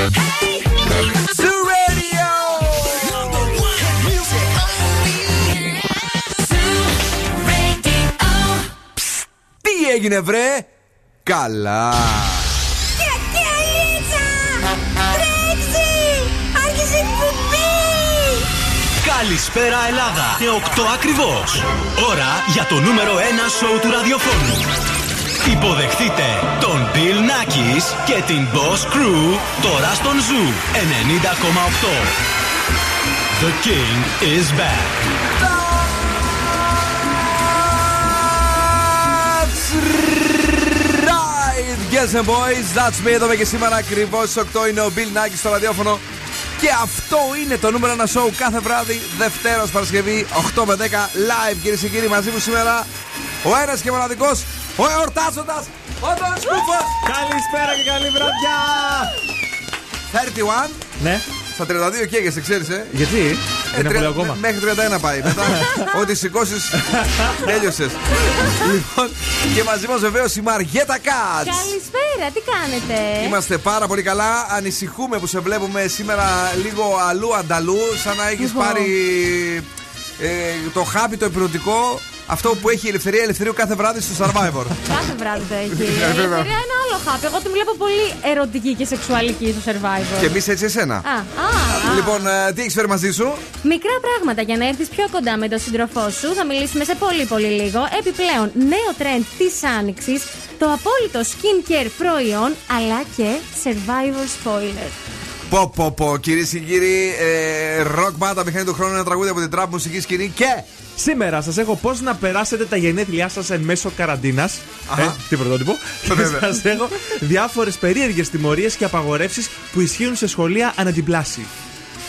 Zoo Radio! Ψ, Τι έγινε βρε; Καλά! Καλησπέρα Ελλάδα και 8 ακριβώς. Ώρα για το νούμερο 1 σοου του ραδιοφώνου. Υποδεχτείτε τον Bill Nackis και την Boss Crew τώρα στον Zoo 90,8. The King is back. That's right! Yes and boys, that's me. Εδώ και σήμερα ακριβώς 8 είναι ο Bill Nackis στο ραδιόφωνο. Και αυτό είναι το νούμερο ένα show κάθε βράδυ, Δευτέρα Παρασκευή, 8 με 10 live. Κυρίες και κύριοι, μαζί μου σήμερα ο ένας και μοναδικός, ο εορτάζοντας, ο Τον Σκούφο. Καλησπέρα και καλή βραδιά! 31. Ναι, Στα 32 καίγεσαι, ξέρεις, ε; γιατί; Δεν είναι πολύ ακόμα. Μέχρι 31 πάει. Μετά, ό,τι σηκώσεις, τέλειωσες. λοιπόν, και μαζί μας βεβαίως η Μαριέτα Κάτς. Καλησπέρα, τι κάνετε; Είμαστε πάρα πολύ καλά. Ανησυχούμε που σε βλέπουμε σήμερα λίγο αλλού ανταλού. Σαν να έχεις Λοιπόν. πάρει ε, το χάπι το επιρωτικό. Αυτό που έχει η ελευθερία ελευθερίου κάθε βράδυ στο Survivor. Κάθε βράδυ το έχει. Η βέβαια. ελευθερία είναι άλλο χάπι. Εγώ την βλέπω πολύ ερωτική και σεξουαλική στο survivor. και εμείς έτσι εσένα. Α, α, α. Λοιπόν, ε, τι έχεις φέρει μαζί σου; Μικρά πράγματα για να έρθεις πιο κοντά με τον σύντροφό σου. Θα μιλήσουμε σε πολύ πολύ λίγο. Επιπλέον, νέο trend της άνοιξης. Το απόλυτο skincare προϊόν αλλά και survivor spoiler. Πω, πω, πω, κυρίες και κύριοι, ε, rock band, μηχανή του χρόνου, ένα τραγούδι από την τραπ μουσική σκηνή και. Σήμερα σας έχω πώς να περάσετε τα γενέθλιά σας εν μέσω καραντίνας. Αχα. Ε, τι πρωτότυπο. Και Βέβαια. σας έχω διάφορες περίεργες τιμωρίες και απαγορεύσεις που ισχύουν σε σχολεία ανά την πλάση.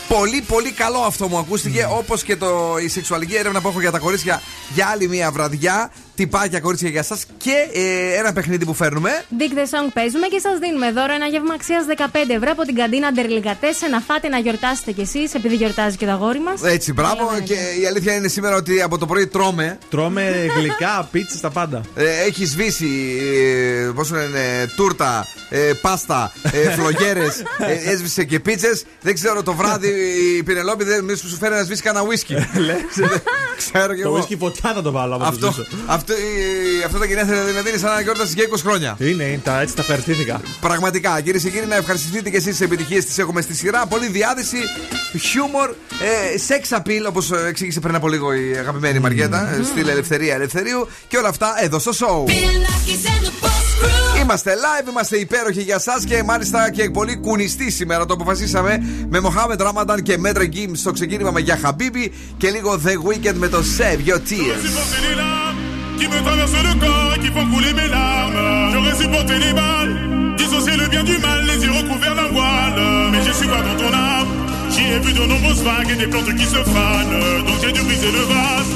Πολύ, πολύ καλό αυτό μου ακούστηκε. Όπως και το, η σεξουαλική έρευνα που έχω για τα κορίτσια για άλλη μία βραδιά. Τυπάκια κορίτσια για εσά και ε, ένα παιχνίδι που φέρνουμε. Dick the Song παίζουμε και σας δίνουμε δώρο ένα γεύμα αξίας 15 ευρώ από την καντίνα Ντερλιγκατέσε να φάτε να γιορτάσετε κι εσείς, επειδή γιορτάζει και το αγόρι μας. Έτσι, μπράβο. Και η αλήθεια είναι σήμερα ότι από το πρωί τρώμε. Τρώμε γλυκά, πίτσε, τα πάντα. Ε, έχει σβήσει, ε, πώς λένε, τούρτα, ε, πάστα, ε, φλογέρες, ε, έσβησε και πίτσες. Δεν ξέρω το βράδυ η Πινελόπη δεν μη σου φέρει να σβήσει κανένα ουίσκι. ξέρω κι Το εγώ. ουίσκι φωτιά θα το βάλω άμα το Αυτό, ζήσω. αυτό, η- αυτό τα γενέθλια δηλαδή είναι σαν να γιόρτασε για 20 χρόνια. Είναι, είναι τα, έτσι τα ευχαριστήθηκα. Πραγματικά, κυρίε και κύριοι, να ευχαριστηθείτε και εσείς τις επιτυχίες τις έχουμε στη σειρά. Πολύ διάθεση, χιούμορ, ε, sex appeal, όπως εξήγησε πριν από λίγο η αγαπημένη Μαριέτα. ε, Στυλ Ελευθερία Ελευθερίου και όλα αυτά εδώ στο show. Είμαστε live, είμαστε υπέροχοι για εσά και μάλιστα και πολύ κουνιστοί σήμερα. Το αποφασίσαμε με Mohamed Ramadan και Μέτρε Γκίμ στο ξεκίνημα για Habibi και λίγο The Weekend με το Save Your Tears. supporté les larmes qui me traversent le corps et qui font couler mes larmes. J'aurais supporté les balles, dissocier le bien du mal, les yeux recouverts d'un voile. Mais j'ai su voir dans ton âme, j'y ai vu de nombreuses vagues et des plantes qui se fanent. Donc j'ai dû briser le vase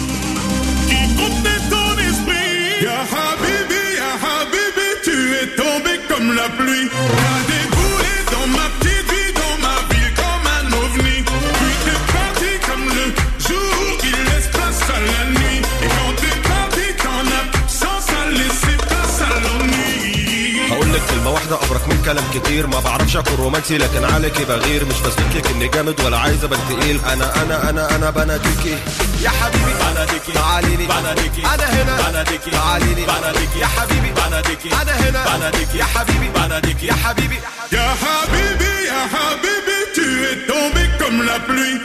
qui contenait ton esprit. Ya Habibi, Ya Habibi, توبے كلام كتير ما بعرفش أكون رومانسي لكن عليكي بغير. مش بثبت لك إني جامد ولا عايز أبان تقيل. أنا أنا أنا أنا بناديكي يا حبيبي بناديكي تعالي لي بناديكي أنا هنا. بناديكي تعالي لي بناديكي يا حبيبي. بناديكي أنا هنا. بناديكي يا حبيبي. بناديكي يا حبيبي. Ya Habibi, Ya Habibi, tu es tombé comme la pluie.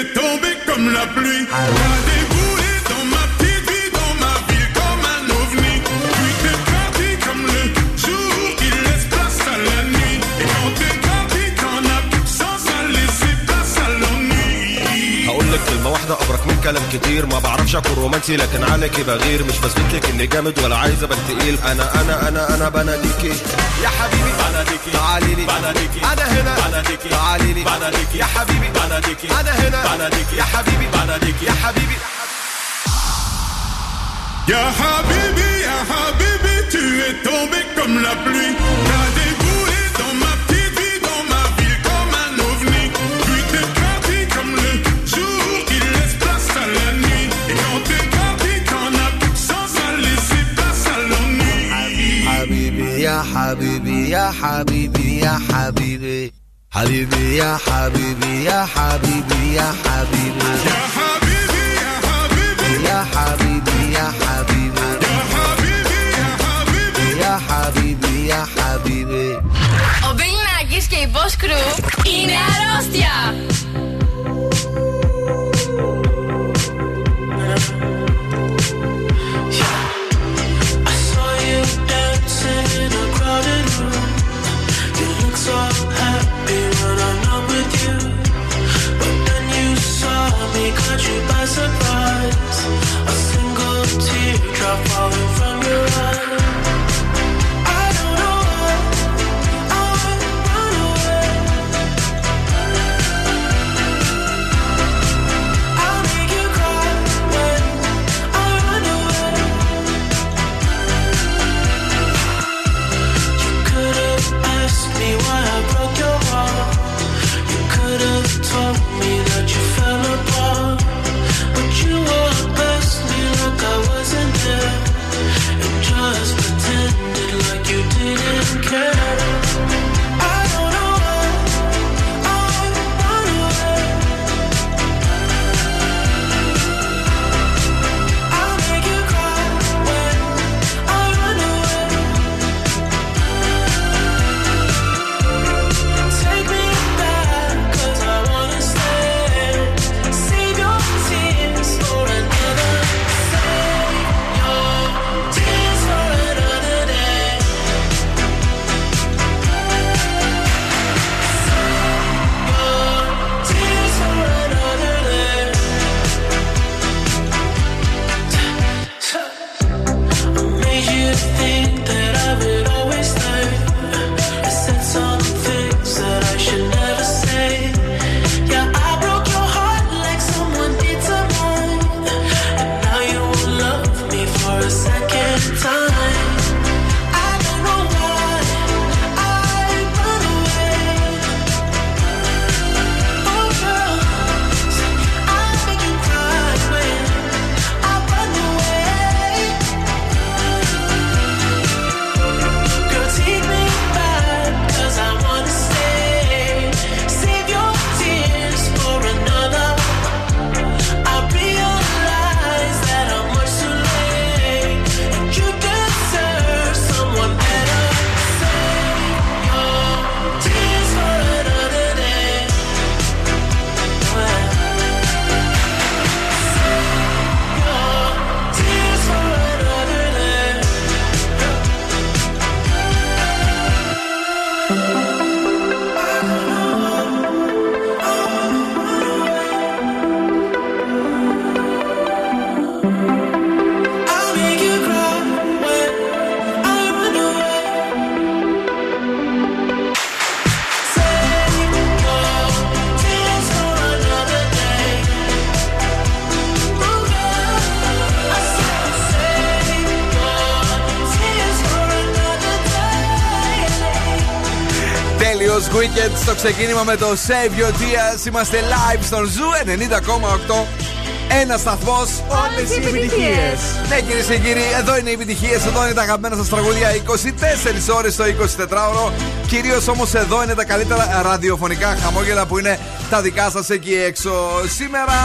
est tombé comme la pluie. Rendez-vous. كلام كتير. ما بعرفش أكون رومانسي لكن عليكي بغير. مش بثبت لك اني جامد ولا عايز أبقى تقيل. أنا أنا أنا أنا بناديكي. يا حبيبي بناديكي. تعالي لي. بناديكي. أنا هنا. بناديكي. تعالي لي. بناديكي. يا حبيبي. بناديكي. أنا هنا. بناديكي. يا حبيبي. بناديكي. يا حبيبي. Ya Habibi, Ya Habibi, tu es tombé comme la pluie. يا حبيبي يا حبيبي يا حبيبي حبيبي يا حبيبي يا حبيبي يا حبيبي Ya Habibi, Ya Habibi, يا حبيبي يا حبيبي Ya Habibi, Ya Habibi. يا حبيبي يا حبيبي Ο Bill Nackis και η Boss Crew είναι αρρώστια. Caught you by surprise. A single teardrop falling στο ξεκίνημα με το Save Your Tears. Είμαστε live στον Zoo 90,8. Ένας σταθμός. Όλες οι επιτυχίες. Ναι, κυρίες και κύριοι, εδώ είναι οι επιτυχίες. Εδώ είναι τα αγαπημένα σας τραγούδια. 24 ώρες το 24ωρο. Κυρίως όμως εδώ είναι τα καλύτερα ραδιοφωνικά χαμόγελα που είναι τα δικά σας εκεί έξω. Σήμερα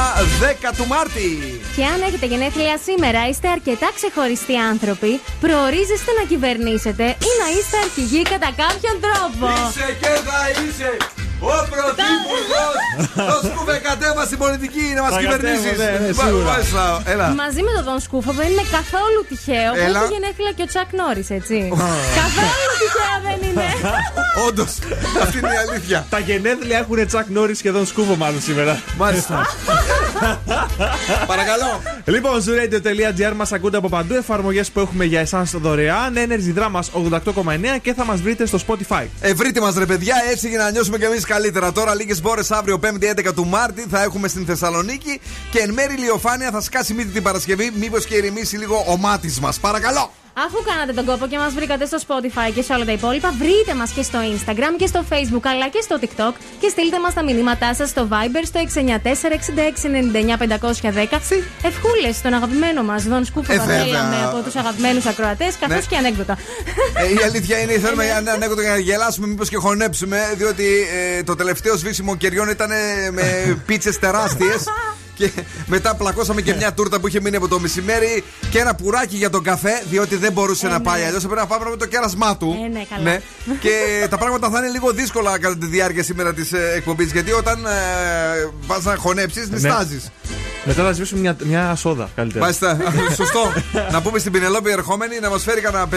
10 του Μάρτη. Και αν έχετε γενέθλια σήμερα, είστε αρκετά ξεχωριστοί άνθρωποι, προορίζεστε να κυβερνήσετε ή να είστε αρχηγοί κατά κάποιον τρόπο. Είσαι και θα είσαι ο πρωθυπουργός. Το σκούφε κατέβα στην πολιτική να μας Θα κυβερνήσεις. κατέβω, ναι, ναι, σίγουρα. Έλα. Μαζί με τον Δον Σκούφο δεν είναι καθόλου τυχαίο που Έλα. έχει γενέθλια και ο Τσακ Νόρις, έτσι. καθόλου τυχαίο δεν είναι. Όντως, αυτή είναι η αλήθεια. Τα γενέθλια έχουν Τσακ Νόρις σχεδόν σκούβο μάλλον σήμερα. Μάλιστα. Παρακαλώ. Λοιπόν, zooradio.gr μας ακούτε από παντού. Εφαρμογές που έχουμε για εσάς δωρεάν. Energy Drama 88,9 και θα μας βρείτε στο Spotify. Ε, βρείτε μας ρε παιδιά, έτσι για να νιώσουμε κι εμείς καλύτερα. Τώρα λίγες μπόρες αύριο 5η 11 του Μάρτη θα έχουμε στην Θεσσαλονίκη και εν μέρη ηλιοφάνεια θα σκάσει μύτη την Παρασκευή. Μήπως και ηρεμήσει λίγο ο μάτι μας. Παρακαλώ. Αφού κάνατε τον κόπο και μας βρήκατε στο Spotify και σε όλα τα υπόλοιπα, βρείτε μας και στο Instagram και στο Facebook αλλά και στο TikTok και στείλτε μας τα μηνύματά σας στο Viber στο 694-6699-510. Ευχούλες στον αγαπημένο μας Δον Σκούφο Ε, θα βέβαια. θέλαμε από τους αγαπημένους ακροατές, καθώς Ναι. και ανέκδοτα. Ε, η αλήθεια είναι, θέλουμε ένα ανέκδοτο για να γελάσουμε, μήπως και χωνέψουμε. Διότι ε, το τελευταίο σβήσιμο κεριών ήταν ε, με πίτσες τεράστιες. Και μετά πλακώσαμε και μια τούρτα που είχε μείνει από το μεσημέρι και ένα πουράκι για τον καφέ, διότι δεν μπορούσε να πάει. Αλλιώς έπρεπε να πάμε με το κέρασμά του. Ε, ναι, καλά. Και τα πράγματα θα είναι λίγο δύσκολα κατά τη διάρκεια σήμερα της εκπομπής. Γιατί όταν ε, πας να χωνέψεις, νιστάζεις. Μετά θα σβήσουμε μια, μια σόδα καλύτερα. Μάλιστα. Σωστό. να πούμε στην Πινελόπη ερχόμενη να μας φέρει κανένα 5-6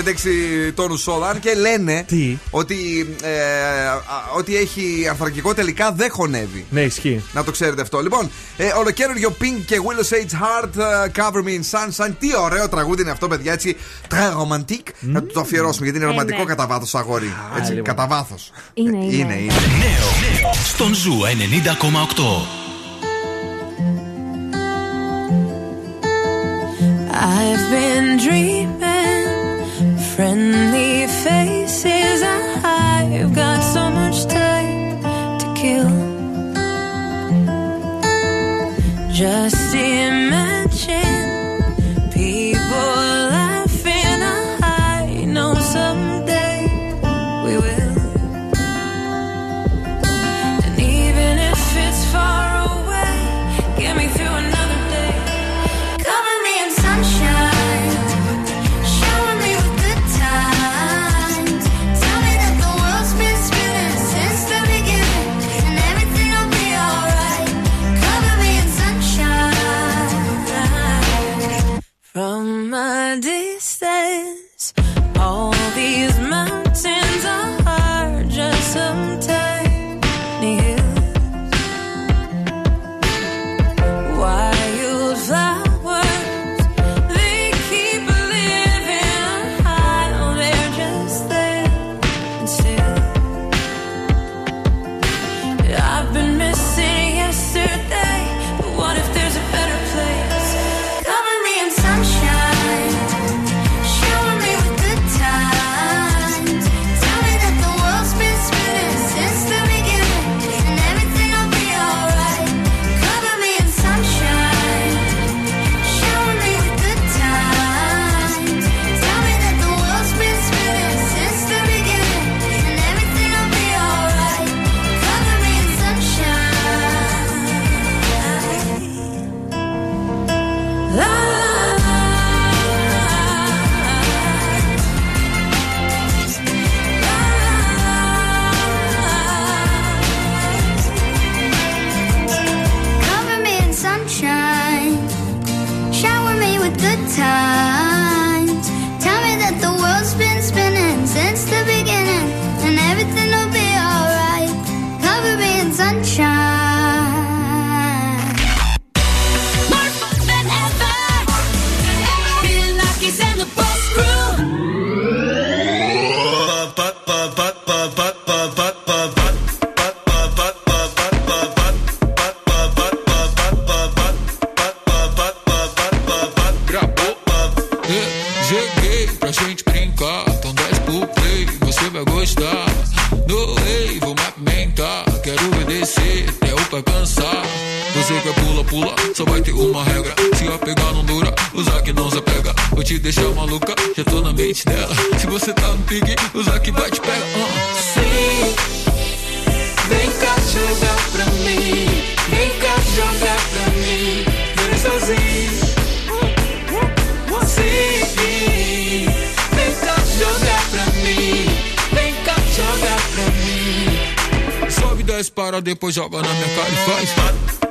τόνους σόδα. Αν και λένε Τι; ότι ε, α, ό,τι έχει ανθρακικό τελικά δεν χωνεύει. Ναι, ισχύει. Να το ξέρετε αυτό. Λοιπόν, ε, ολοκαίνουριο Pink και Willow Sage Hart ε, Cover Me in Sunshine. Τι ωραίο τραγούδι είναι αυτό, παιδιά. Έτσι, très romantique. Να του το αφιερώσουμε γιατί είναι Ε, ρομαντικό ναι. κατά βάθος αγόρι. Έτσι, λοιπόν. κατά βάθος. Είναι, είναι. είναι, είναι. Νέο στον Zoo 90,8. I've been dreaming friendly faces. I've got so much time to kill. Just pula, só vai ter uma regra. Se eu pegar, não dura, usar que não se pega. Vou te deixar maluca, já tô na mente dela. Se você tá no pique, usar que vai te pegar. Uh. Sim, vem cá jogar pra mim. Vem cá jogar pra mim. Vem sozinho. Sim, vem cá jogar pra mim. Vem cá jogar pra mim. Sobe, desce, para, depois joga na minha cara e faz. Sobe, desce, para, depois joga na minha cara e faz.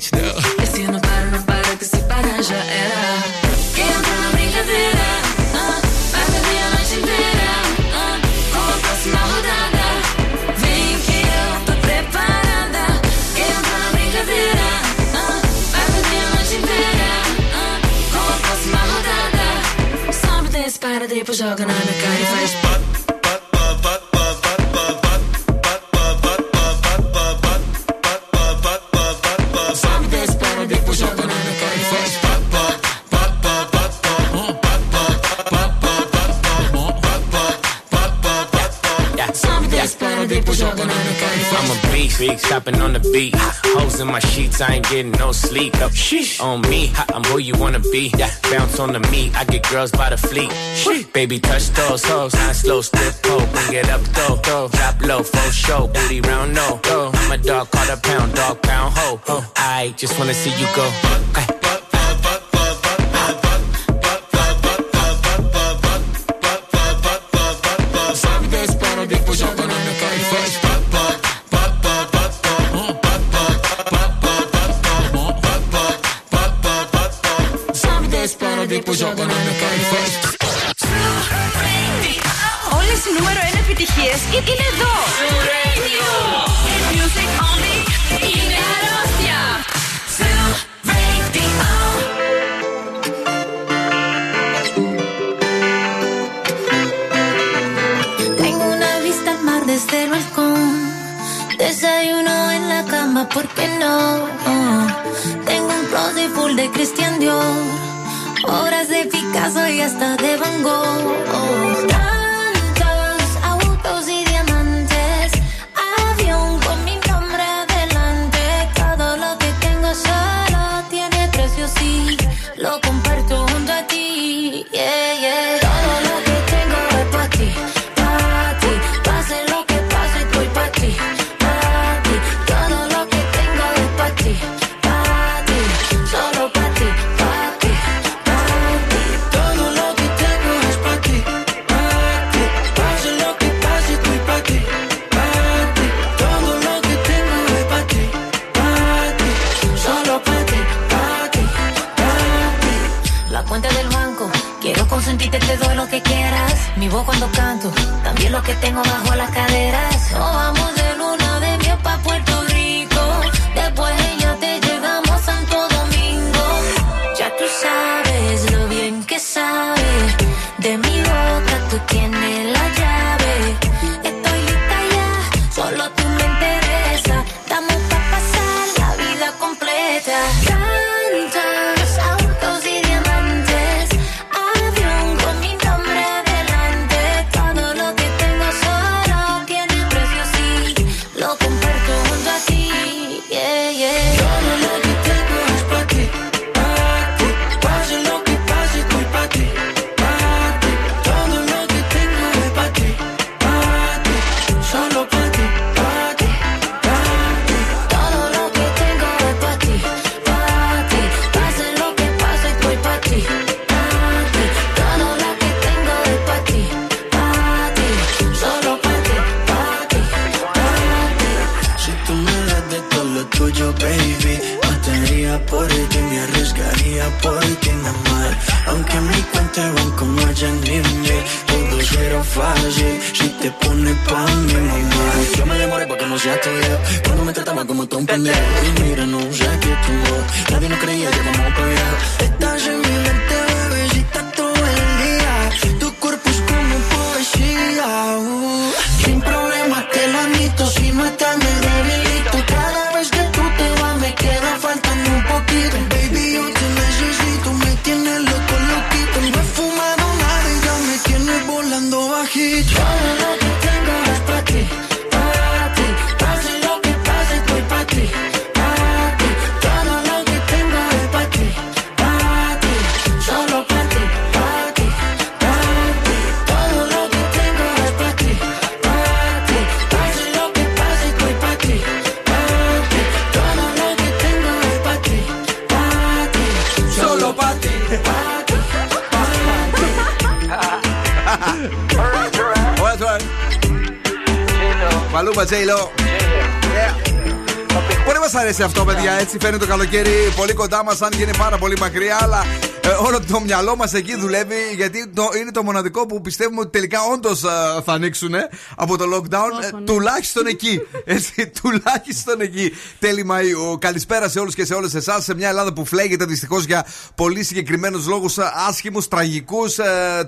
bitch now. I ain't getting no sleep. Sheesh. On me, I'm who you wanna be. Yeah. Bounce on the meat, I get girls by the fleet. Sheesh. Baby, touch those hoes. Nine slow, stiff pole. Bring it up, throw, Drop low, full show. Booty round, no. Go. I'm a dog, call a pound, dog, pound, ho. I just wanna see you go. It, it, παιδιά. Έτσι φαίνεται το καλοκαίρι πολύ κοντά μας, αν και είναι πάρα πολύ μακριά. Αλλά ε, όλο το μυαλό μας εκεί δουλεύει, γιατί το, είναι το μοναδικό που πιστεύουμε ότι τελικά όντως θα ανοίξουν από το lockdown. ε, τουλάχιστον εκεί. Έτσι, τουλάχιστον εκεί. Τέλη Μαΐου. Καλησπέρα σε όλους και σε όλες εσάς. Σε μια Ελλάδα που φλέγεται δυστυχώς για πολύ συγκεκριμένους λόγους, άσχημους, τραγικούς.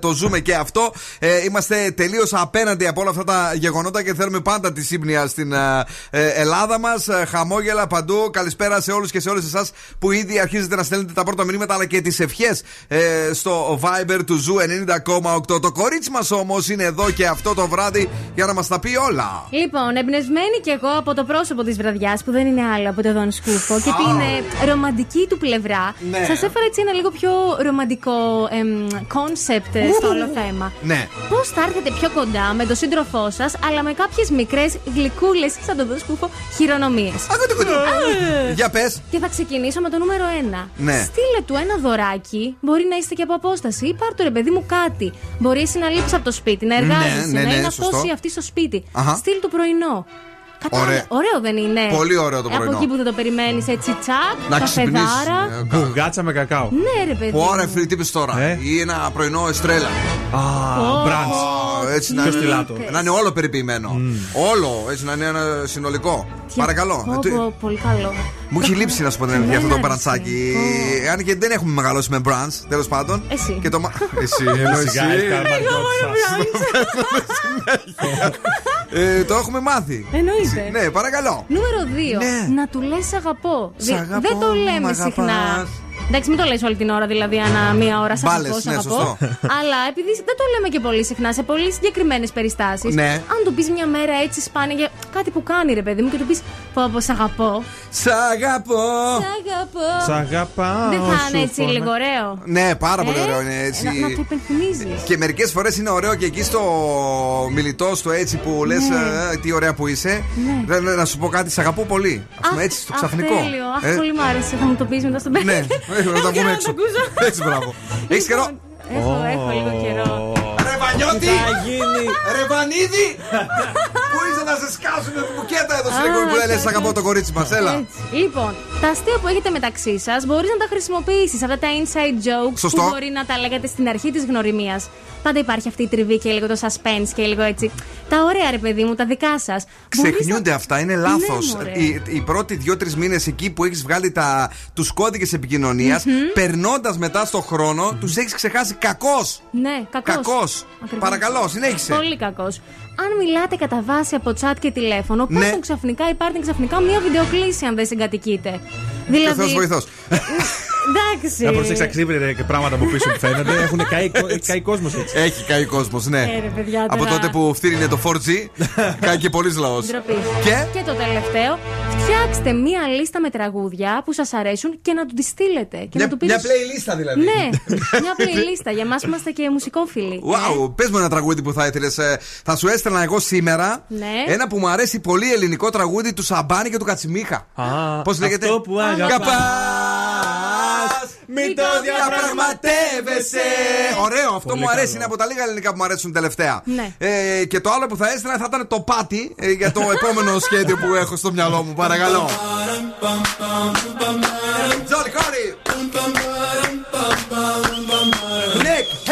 το ζούμε και αυτό. Ε, είμαστε τελείως απέναντι από όλα αυτά τα γεγονότα και θέλουμε πάντα τη σύμπνοια στην ε, ε, Ελλάδα μας. Χαμόγελα παντού. Καλησπέρα σε όλους και σε όλες εσάς που ήδη αρχίζετε να στέλνετε τα πρώτα μηνύματα αλλά και τις ευχές στο Viber του Zoo 90,8. Το κορίτσι μας όμως είναι εδώ και αυτό το βράδυ για να μας τα πει όλα. Λοιπόν, εμπνευσμένη κι εγώ από το πρόσωπο της βραδιάς που δεν είναι άλλο από το Δον Σκούφο και την ε, ρομαντική του πλευρά. Ναι. Σας έφερα έτσι ένα λίγο πιο ρομαντικό concept στο όλο θέμα. Ναι. Πώς θα έρθετε πιο κοντά με τον σύντροφό σας, αλλά με κάποιες μικρές γλυκούλες, σαν τον Δον Σκούφο, χειρονομίες; Για πες. Και θα ξεκινήσω με το νούμερο 1. Ναι. Στείλε του ένα δωράκι. Μπορεί να είστε και από απόσταση. Ή πάρ' του ρε παιδί μου κάτι. Μπορεί εσύ να λείπει από το σπίτι, να εργάζεσαι, ναι, να ναι, είναι σωστό. αυτό ή αυτή στο σπίτι. Αχα. Στείλ του πρωινό. Κατάλαβε. Ωραία. Ωραίο δεν είναι. Πολύ ωραίο το Από πρωινό. εκεί που δεν το περιμένεις, έτσι τσακ, Να καφεδάρα. ξυπνήσεις. Μπουγάτσα με κακάο. Ναι, ρε παιδί. Που ώρα μου. φίλοι τι είπες τώρα; Ε; Ή ένα πρωινό εστρέλα. Α, μπραντς. Α, Έτσι να Πιο είναι, στυλάτο. να είναι όλο περιποιημένο. Όλο, έτσι να είναι ένα συνολικό. Τι- Παρακαλώ. Πω, Ε, τι- πω, Πολύ καλό. Μου έχει λείψει να σου πω την αλήθεια Δεν αυτό το μ' άρεσε. μπραντσάκι. Αν και δεν έχουμε μεγαλώσει με μπραντ, τέλος πάντων. Εσύ. Και το... μα- Εσύ, ενώ εσύ. Σιγά, η Κάρμα Ε, Το έχουμε μάθει. Εννοείται. Ναι, παρακαλώ. Νούμερο 2. Ναι. Να του λες αγαπώ. Σ' Δη- αγαπώ, δεν το μ' λέμε αγαπάς. συχνά. Εντάξει, μην το λες όλη την ώρα, δηλαδή ανά μία ώρα σ' Μπάλες, αγαπώ, σ' ναι, αγαπώ. σωστό. Αλλά επειδή δεν το λέμε και πολύ συχνά, σε πολύ συγκεκριμένες περιστάσεις. Ναι. Αν του πεις μια μέρα έτσι σπάνια για κάτι που κάνει, ρε παιδί μου, και του πεις Πω, πω, σ' αγαπώ. Σ' αγαπώ. Σ' αγαπώ. Σ' αγαπάω. Δεν θα σου είναι έτσι φωνά- λίγο ωραίο. Ναι, πάρα πολύ Ε, ωραίο είναι έτσι. Να, να το υπενθυμίζεις. Και μερικές φορές είναι ωραίο και εκεί στο μιλητό στο έτσι που λες τι ωραία που είσαι. Ναι. Να, να σου πω κάτι, σε αγαπώ πολύ. Α πούμε Αχ, έτσι στο αχ, ξαφνικό. τέλειο. Αχ, Ε, πολύ μου άρεσε. Θα μου το πεις μετά στον Ναι, πέντε. ε, να τα πούμε έξω. ακούσω. Έτσι, μπράβο. Έχει καιρό. Έχω, έχω λίγο καιρό. Ρε Βανιώτη! Τι θα γίνει. Ρε Βανίδη! Πού είσαι να σε σκάσουν την μπουκέτα εδώ στην Α, εκπομπή που οκ, λε οκ. αγαπώ το κορίτσι μας, έλα. Έτσι. Λοιπόν, τα αστεία που έχετε μεταξύ σας μπορείς να τα χρησιμοποιήσεις. Αυτά τα inside jokes Σωστό. που μπορεί να τα λέγατε στην αρχή της γνωριμίας. Πάντα υπάρχει αυτή η τριβή και λίγο το suspense και λίγο έτσι. Τα ωραία, ρε παιδί μου, τα δικά σας. Ξεχνιούνται αυτά, είναι λάθος. Ναι, μωρέ. οι, οι πρώτοι δύο-τρεις μήνες εκεί που έχεις βγάλει τους κώδικες επικοινωνίας, περνώντας μετά στο χρόνο, τους έχεις ξεχάσει κακό. Ναι, κακός. Κακός. Ακριβώς. Παρακαλώ, συνέχισε. Πολύ κακός. Αν μιλάτε κατά βάση από chat και τηλέφωνο, Ναι. ναι. ξαφνικά υπάρχει ξαφνικά μία βιντεοκλήση αν δεν συγκατοικείτε; Δηλαδή. Και Θεός βοηθός. Εντάξει. Να προσέξει αξίπρεπε και πράγματα από πίσω που φαίνονται. Έχουν καεί, κο- καεί κόσμος έτσι. Έχει καεί κόσμος, ναι. Ε, ρε, παιδιά, Από τώρα. τότε που φτύρινε το 4G, κάει και πολλή λαός. Ντροπή. Και; και το τελευταίο, φτιάξτε μία λίστα με τραγούδια που σας αρέσουν και να του τη στείλετε. Και Μια, να του πείτε. μια playlist δηλαδή. Ναι, μια playlist. Για εμάς που είμαστε και μουσικόφιλοι. Wow, πες μου ένα τραγούδι που θα ήθελες. Θα σου έστελνα εγώ σήμερα Ναι. ένα που μου αρέσει πολύ ελληνικό τραγούδι του Σαμπάνη και του Κατσιμίχα. Πώ λέγεται? αυτό που αγαπάς. Αγαπάς, Μην το διαπραγματεύεσαι. Ωραίο, αυτό Πολύ μου αρέσει. καλό. Είναι από τα λίγα ελληνικά που μου αρέσουν τελευταία. Ναι. Ε, και το άλλο που θα έστελνα θα ήταν το πάτι ε, για το επόμενο σχέδιο που έχω στο μυαλό μου. Παρακαλώ. Τζόλι Κόρι.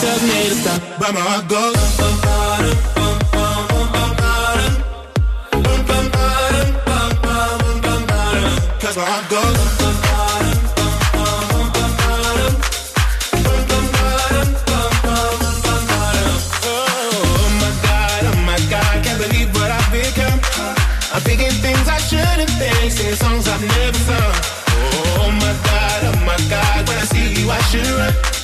Tells me to stop. But my heart goes. My. Oh oh. I'm thinking things I shouldn't think, singing songs I've never sung. Oh my god, oh my god, when I see you, I should follows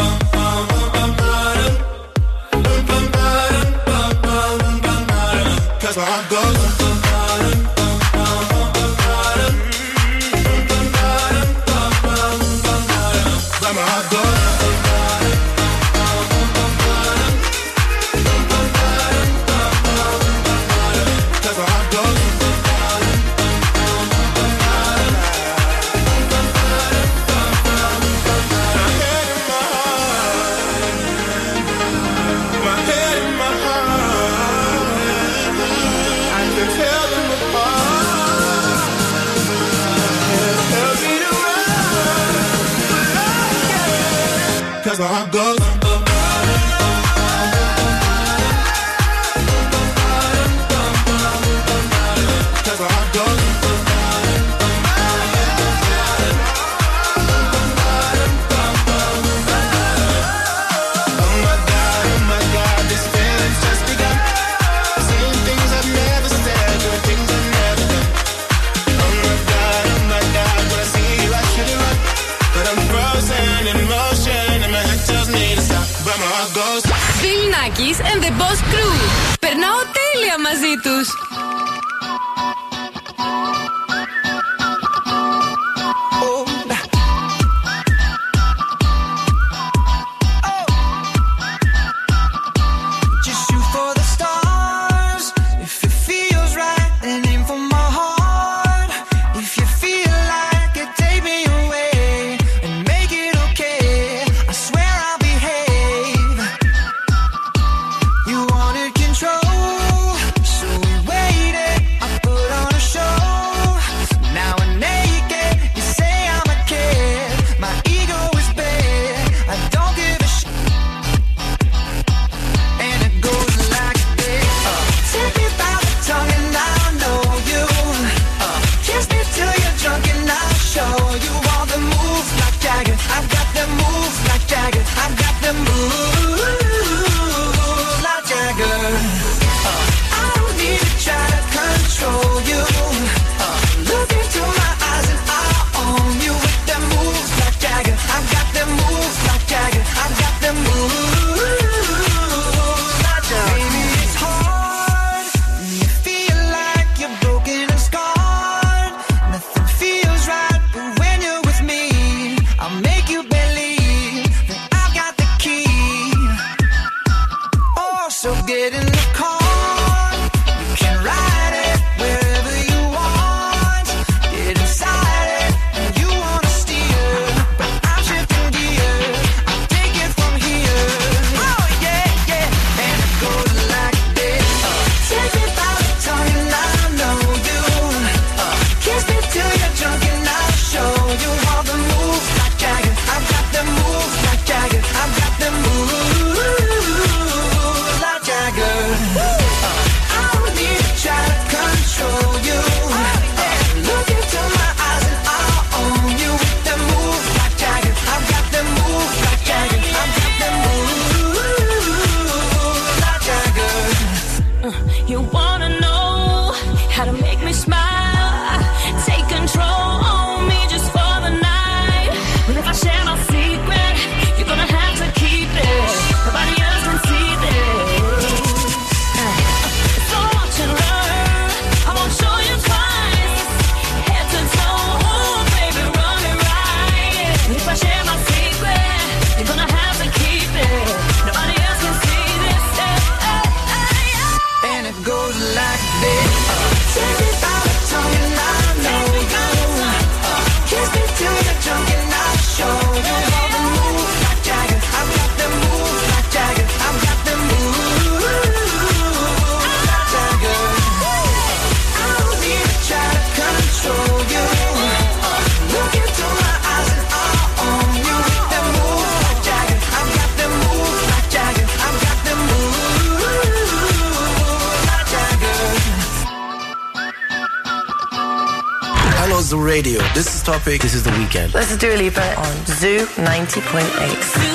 Topic. This is The Weekend. This is Dua Lipa on Zoo 90.8.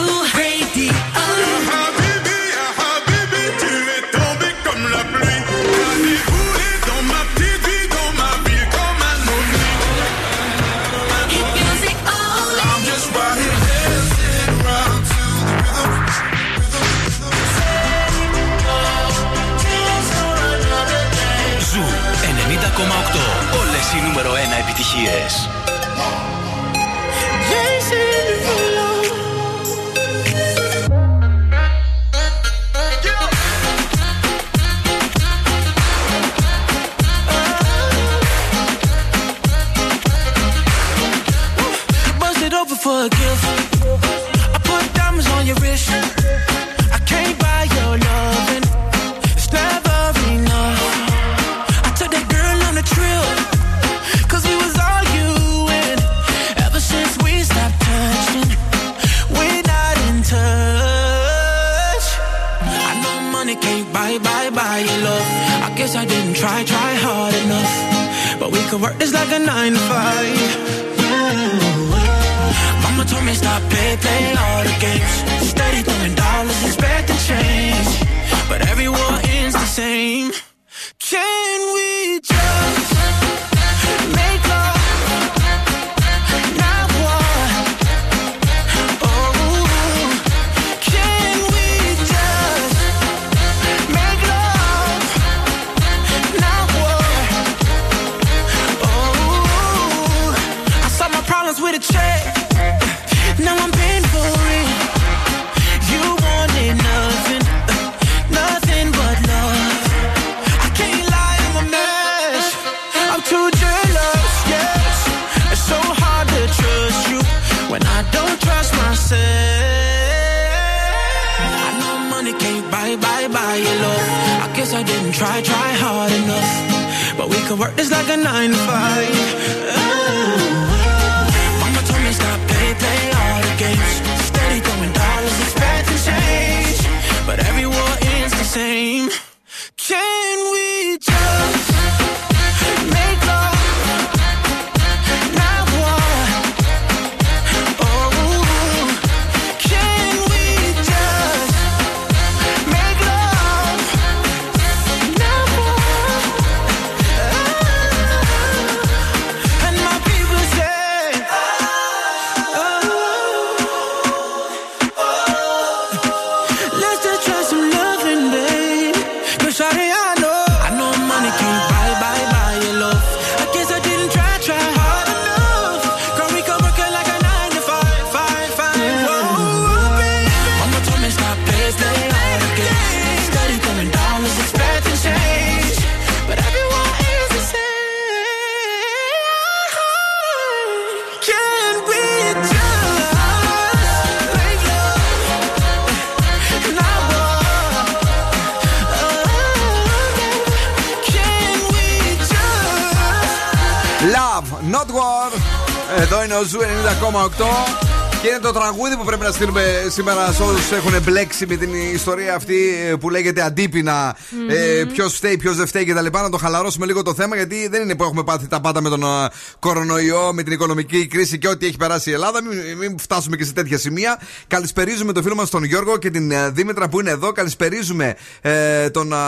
το τραγούδι που πρέπει να στείλουμε σήμερα σε όσους έχουν μπλέξει με την ιστορία αυτή ε, που λέγεται αντίπεινα. Ε, ποιος φταίει, ποιος δεν φταίει κτλ. Να το χαλαρώσουμε λίγο το θέμα γιατί δεν είναι που έχουμε πάθει τα πάντα με τον α, κορονοϊό, με την οικονομική κρίση και ό,τι έχει περάσει η Ελλάδα. Μην, μην φτάσουμε και σε τέτοια σημεία. Καλησπερίζουμε τον φίλο μας τον Γιώργο και την ε, Δήμητρα που είναι εδώ. Καλησπερίζουμε ε, τον, α,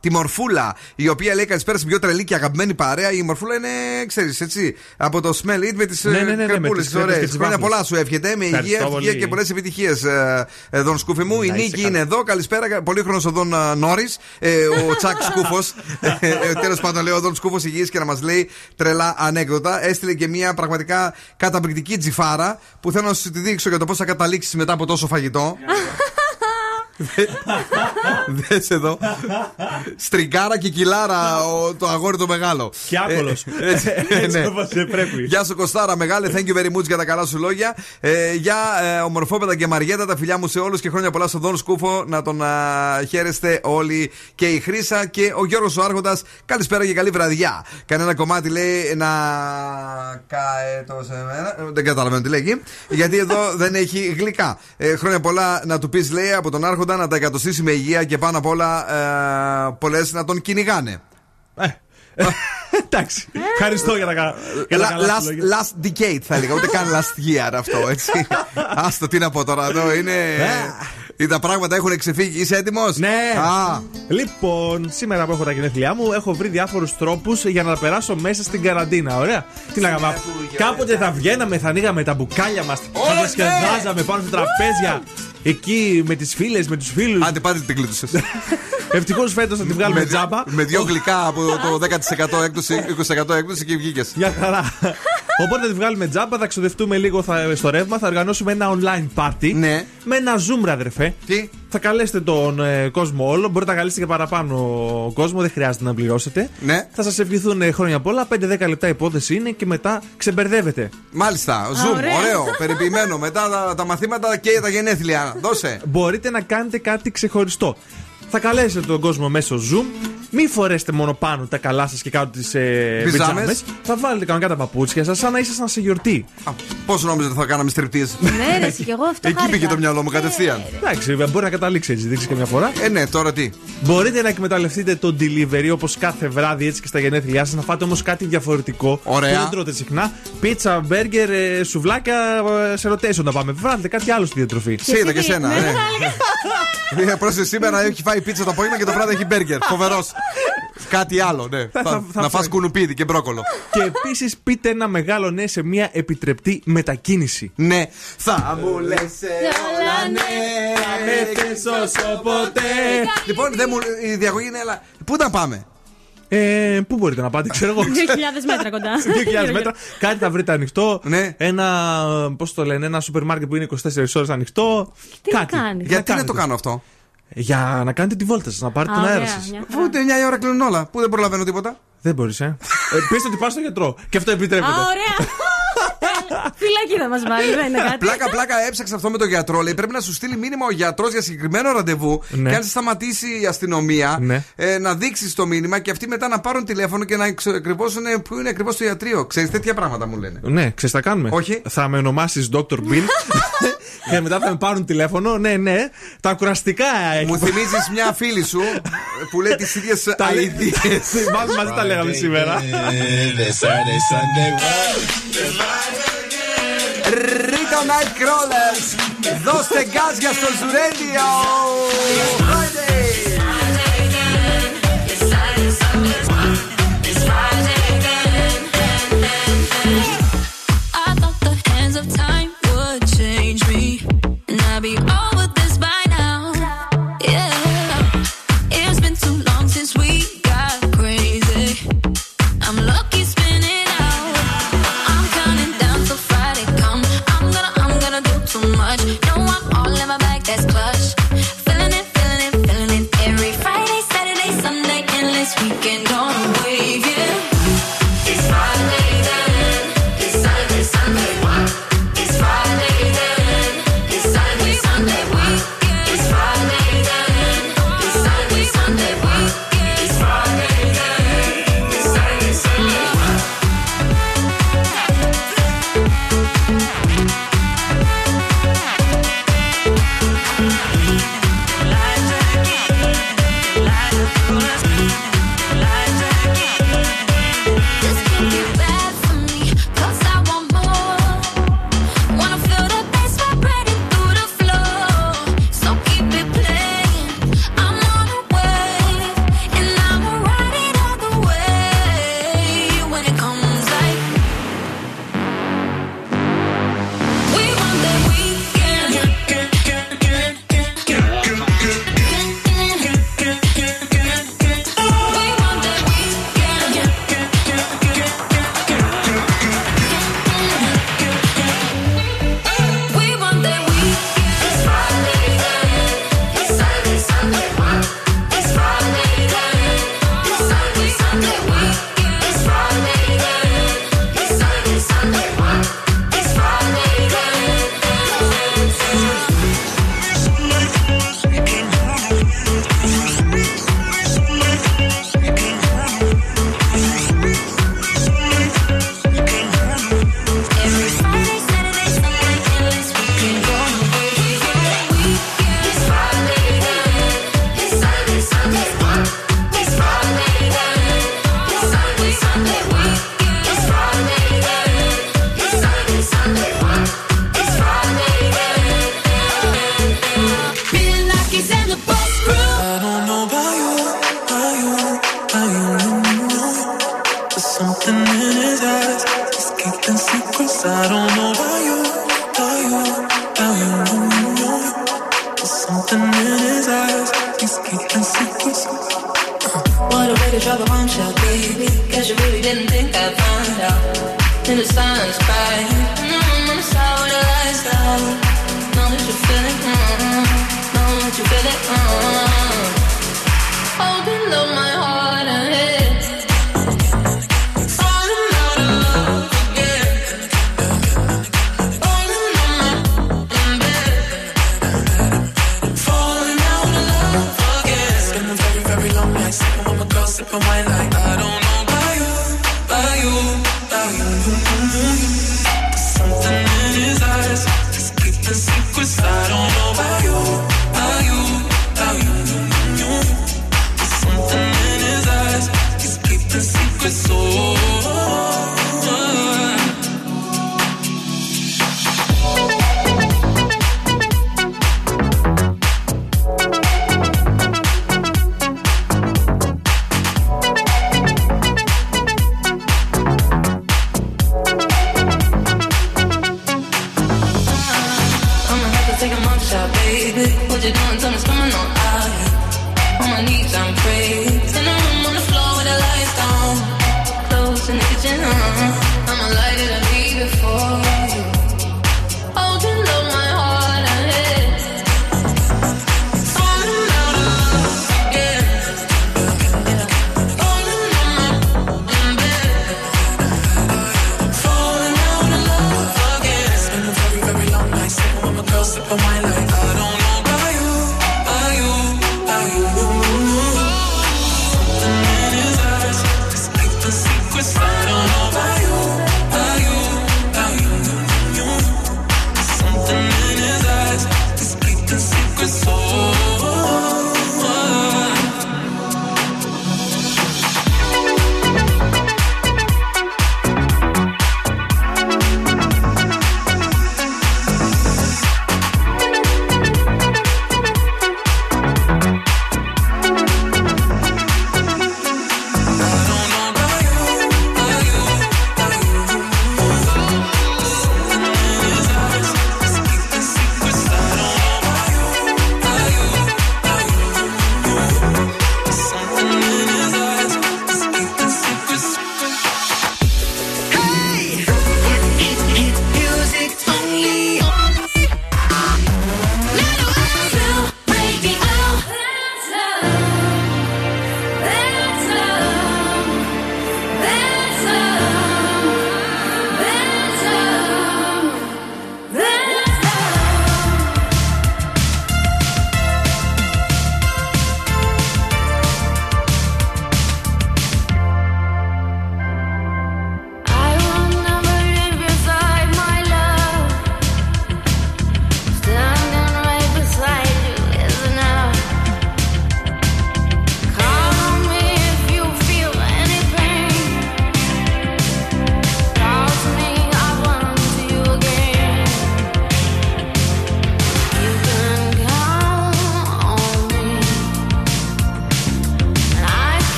τη Μορφούλα η οποία λέει καλησπέρα στην πιο τρελή και αγαπημένη παρέα. Η Μορφούλα είναι, ξέρεις, έτσι, από το Smell It με τις Ναι, ναι, ναι, ναι, με κρεπούλες. τις κρέπες και τις Χρόνια βάφλες. πολλά σου εύχεται. Με Ευχαριστώ υγεία, ευτυχία πολύ. και πολλές επιτυχίες, ε, Δον Σκούφι μου. Η Να είστε Νίκη καλά. είναι εδώ. Καλησπέρα. Πολύχρονος ο Δον Νόρις. ο Τσακ Σκούφος. Τέλος πάντων, λέει ο Δον Σκούφος υγιής και να μας λέει τρελά ανέκδοτα. Έστειλε και μια πραγματικά καταπληκτική τζιφάρα που θέλω να σου τη δείξω για το πώς θα καταλήξεις μετά από τόσο φαγητό. Δες εδώ. Στριγκάρα και κιλάρα ο- το αγόρι το μεγάλο. Και άκολος. Ε, έτσι, Έτσι ναι. όπως πρέπει. Γεια σου Κωστάρα, μεγάλε. Thank you very much για τα καλά σου λόγια. Ε, για ε, ομορφόπεδα και Μαριέτα, τα φιλιά μου σε όλους και χρόνια πολλά στον Δόν Σκούφο. Να τον α, χαίρεστε όλοι και η Χρήσα και ο Γιώργος ο Άρχοντας. Καλησπέρα και καλή βραδιά. Κανένα κομμάτι λέει να καέτο σε μένα. Ε, Δεν καταλαβαίνω τι λέγει. Γιατί εδώ δεν έχει γλυκά. Ε, χρόνια πολλά να του πεις, λέει, από τον Άρχοντα να τα εκατοστήσει με υγεία και πάνω απ' όλα ε, πολλές να τον κυνηγάνε. Ε, Εντάξει. Ευχαριστώ για τα κα- για τα La- καλά σου last, λόγια. last decade θα έλεγα, ούτε καν last year αυτό, έτσι. Άστο, τι να πω τώρα εδώ, είναι. Ή τα πράγματα έχουν ξεφύγει, είσαι έτοιμος; Ναι. Α, Λοιπόν, σήμερα που έχω τα γενέθλιά μου, έχω βρει διάφορους τρόπους για να τα περάσω μέσα στην καραντίνα. Ωραία. Τι να κάνουμε. Κάποτε θα βγαίναμε, θα ανοίγαμε τα μπουκάλια μας, θα Ωραία. διασκεδάζαμε πάνω στα τραπέζια. Εκεί με τις φίλες, με τους φίλους. άντε πάτε την κλείτουσε. Ευτυχώς φέτος θα τη βγάλουμε με, τζάμπα. με δύο γλυκά από το 10% έκπτωση, 20% έκπτωση και βγήκες. Μια χαρά. Οπότε θα τη βγάλουμε τζάμπα, θα ξοδευτούμε λίγο θα, στο ρεύμα, θα οργανώσουμε ένα online party. Ναι. Με ένα zoom, ρε αδερφέ. Τι; Θα καλέσετε τον ε, κόσμο όλο. Μπορείτε να καλέσετε και παραπάνω κόσμο, δεν χρειάζεται να πληρώσετε. Ναι. Θα σας ευχηθούν ε, χρόνια πολλά. 5-10 λεπτά υπόθεση είναι και μετά ξεμπερδεύετε. Μάλιστα, zoom, ωραία. ωραίο, περιποιημένο. Μετά τα, τα μαθήματα και τα γενέθλια. Δώσε. Μπορείτε να κάνετε κάτι ξεχωριστό. Θα καλέσετε τον κόσμο μέσω Zoom. Μην φορέσετε μόνο πάνω τα καλά σας και κάτω τις ε, Πιτζάμες. πιτζάμες. Θα βάλετε κανονικά τα παπούτσια σας σαν να ήσασταν σε γιορτή. Πώς νόμιζα ότι θα κάναμε στριπτή. Ναι, ρε, εσύ, και εγώ αυτό Εκεί χάρηκα. πήγε το μυαλό μου κατευθείαν. Εντάξει, βέβαια, μπορεί να καταλήξει έτσι, δείξει καμιά φορά. Ε, ναι, τώρα τι; Μπορείτε να εκμεταλλευτείτε το delivery όπως κάθε βράδυ έτσι και στα γενέθλιά σας, να φάτε όμως κάτι διαφορετικό. Ωραία. Που δεν τρώτε συχνά. Πίτσα, μπέργκερ, ε, σουβλάκια, ε, σε rotation να πάμε. Βάλτε κάτι άλλο στη διατροφή. Σε είδα και τι- σένα, ναι, ναι. θα έλεγα. Ε, Πρόσεχε σήμερα έχει φάει πίτσα το απόγευμα και το βράδυ έχει μπέργκερ. Φοβερός. Κάτι άλλο, ναι. Θα- Θα- θα Να φας φάει. κουνουπίδι και μπρόκολο. και επίσης πείτε ένα μεγάλο ναι σε μια επιτρεπτή μετακίνηση. Ναι. Θα μου λες όλα ναι. Με θες όσο ποτέ. Λοιπόν, δεν μου, η διαγωγή είναι, αλλά. Πού να πάμε; Ε, πού μπορείτε να πάτε, ξέρω εγώ. 2.000 μέτρα κοντά. 2.000 μέτρα. Κάτι θα βρείτε ανοιχτό. Ναι. Ένα, πώς το λένε, ένα σούπερ μάρκετ που είναι 24 ώρες ανοιχτό. Τι να κάτι. κάνεις; Γιατί να κάνετε. το κάνω αυτό; Για να κάνετε τη βόλτα σας, να πάρετε Α, τον αέρα ωραία, σας. μια Αφού χαρά. ούτε 9 η ώρα κλείνουν όλα. Πού δεν προλαβαίνω τίποτα. Δεν μπορείς, ε. ε Πείτε ότι πας στο γιατρό. Και αυτό επιτρέπεται. Α, ωραία. Φυλακή θα μας βάλει, δεν είναι κάτι. Πλάκα, πλάκα έψαξα αυτό με τον γιατρό. Λέει πρέπει να σου στείλει μήνυμα ο γιατρός για συγκεκριμένο ραντεβού. Ναι. Και αν σε σταματήσει η αστυνομία, Ναι. ε, να δείξεις το μήνυμα και αυτοί μετά να πάρουν τηλέφωνο και να εξακριβώσουν πού είναι ακριβώς το ιατρείο. Ξέρεις τέτοια πράγματα μου λένε. Ναι, ξέρεις τα κάνουμε. Όχι. Θα με ονομάσεις Dr. Bill. και μετά θα με πάρουν τηλέφωνο. Ναι, ναι. Τα κουραστικά. ε, Μου θυμίζεις μια φίλη σου που λέει τις ίδιες Τα λέει- αλήθειε. Μάλλον μαζί τα λέγαμε σήμερα. Rita Nightcrawlers. Δώστε γκάζια στο Ζουρέντιο. Friday. I thought the hands of time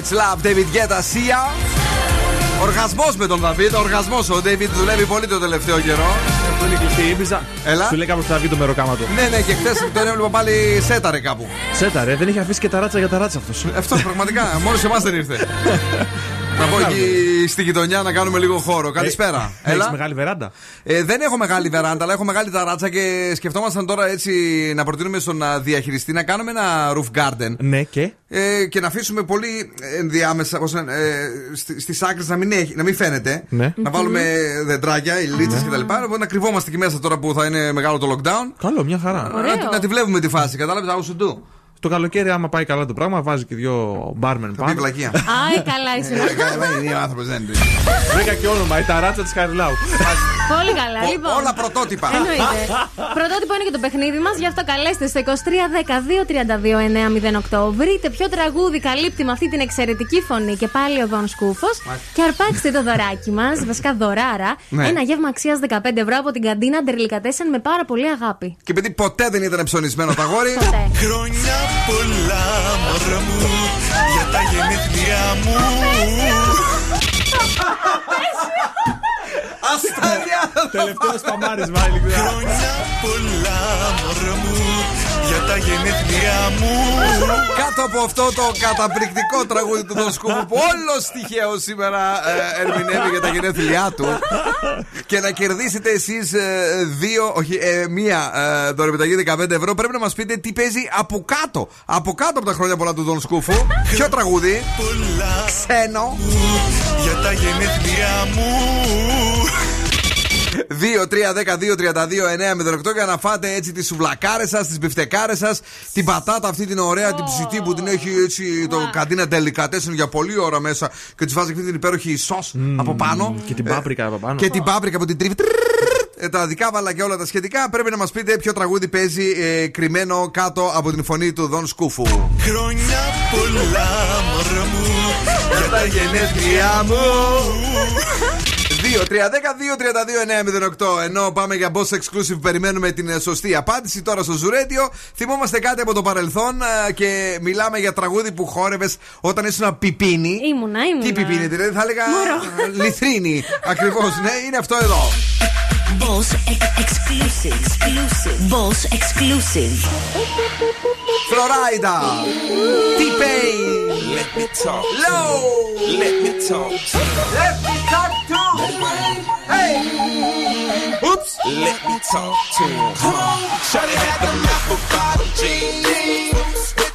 Let's Love, David Guetta, Sia. Οργασμός με τον Δαβίδ, οργασμός. Ο David δουλεύει πολύ το τελευταίο καιρό. Αυτό είναι κλειστή η Ήμπιζα. Έλα. Σου λέει κάποιος θα βγει το μεροκάματο. Ναι, ναι, και χθες τον έβλεπα πάλι σέταρε κάπου. Σέταρε, δεν είχε αφήσει και τα ράτσα για τα ράτσα αυτός. Αυτό πραγματικά, μόνο σε εμάς δεν ήρθε. Να πω εκεί στη γειτονιά να κάνουμε λίγο χώρο. Καλησπέρα. Έχεις μεγάλη βεράντα. Ε, δεν έχω μεγάλη βεράντα, αλλά έχω μεγάλη ταράτσα και σκεφτόμασταν τώρα έτσι να προτείνουμε στον α, διαχειριστή να κάνουμε ένα roof garden. Ναι, και; Ε, και να αφήσουμε πολύ ενδιάμεσα πώς λένε, ε, στι άκρες να, μην έχει- να μην φαίνεται. Ναι. Να βάλουμε δεντράκια, λίτσες Ναι. κτλ. Οπότε να κρυβόμαστε εκεί μέσα τώρα που θα είναι μεγάλο το lockdown. Καλό, μια χαρά. Να, τη- να τη βλέπουμε τη φάση, κατάλαβες, how to do. Το καλοκαίρι, άμα πάει καλά το πράγμα, βάζει και δύο μπάρμεν πάνω. βλακεία. Άι, καλά ήσουν. Είναι ο άνθρωπος, δεν είναι. Βρήκα και όνομα, η ταράτσα της Χαριλάου. Πολύ καλά. Ο- Λοιπόν, όλα πρωτότυπα. Εννοείται. Πρωτότυπο είναι και το παιχνίδι μας, γι' αυτό καλέστε στο 2310-232-908. Βρείτε ποιο τραγούδι καλύπτει με αυτή την εξαιρετική φωνή και πάλι ο Δον Σκούφος. Και αρπάξτε το δωράκι μας, βασικά δωράρα, Ναι. ένα γεύμα αξίας 15 ευρώ από την καντίνα Ντερλικατέσεν με πάρα πολύ αγάπη. Και επειδή ποτέ δεν ήταν ψωνισμένο το αγόρι. Ποτέ. Χρόνια πολλά μωρά μου για τα γενέθλιά μου Αστάδια! Τελευταίο σπαμάρισμα, ειλικρινά. Χρόνια πολλά μωρά μου για τα γενέθλιά μου Κάτω από αυτό το καταπληκτικό τραγούδι του Δοσκούφου που όλος τυχαίο σήμερα ε, ερμηνεύει για τα γενέθλιά του και να κερδίσετε εσείς δύο, όχι, ε, μία ε, δωρεπιταγή 15 ευρώ, πρέπει να μας πείτε τι παίζει από κάτω. Από κάτω από τα χρόνια πολλά του Δον Σκούφου. Ποιο τραγούδι, πολλά Ξένο. για τα γενέθλιά μου 2-3-10-2-32-9-08 για να φάτε έτσι τις σουβλακάρες σας, τις μπιφτεκάρες σας, την πατάτα αυτή την ωραία, την ψητή που την έχει έτσι το καντίνα τελικατέσσερ για πολλή ώρα μέσα και τη βάζει αυτή την υπέροχη σο από πάνω. Και την Ε, πάπρικα από πάνω. Και την πάπρικα που την τρίβει. Ε, τα δικάβαλα και όλα τα σχετικά. Πρέπει να μας πείτε ποιο τραγούδι παίζει ε, κρυμμένο κάτω από την φωνή του Δον Σκούφου. Χρόνια πολλά μωρά μου για τα γενέθλιά μου 2-3-10-2-32-9-08 Ενώ πάμε για boss exclusive, περιμένουμε την ε, σωστή απάντηση. Τώρα στο Ζουρέντιο θυμόμαστε κάτι από το παρελθόν ε, και μιλάμε για τραγούδι που χόρευες όταν ήσουν πιπίνι. Ήμουνα, ήμουνα. Τι πιπίνι, δηλαδή θα έλεγα. Μωρό. ε, Λιθρίνη. Ακριβώς, ναι, είναι αυτό εδώ. Boss ex exclusive. exclusive. Boss exclusive. Florida. T-Pain. Let me talk. Low. Let me talk. Let me talk to. Hey. Oops. Let me talk to. Come on. Shawty had the mouth of bottle jeans.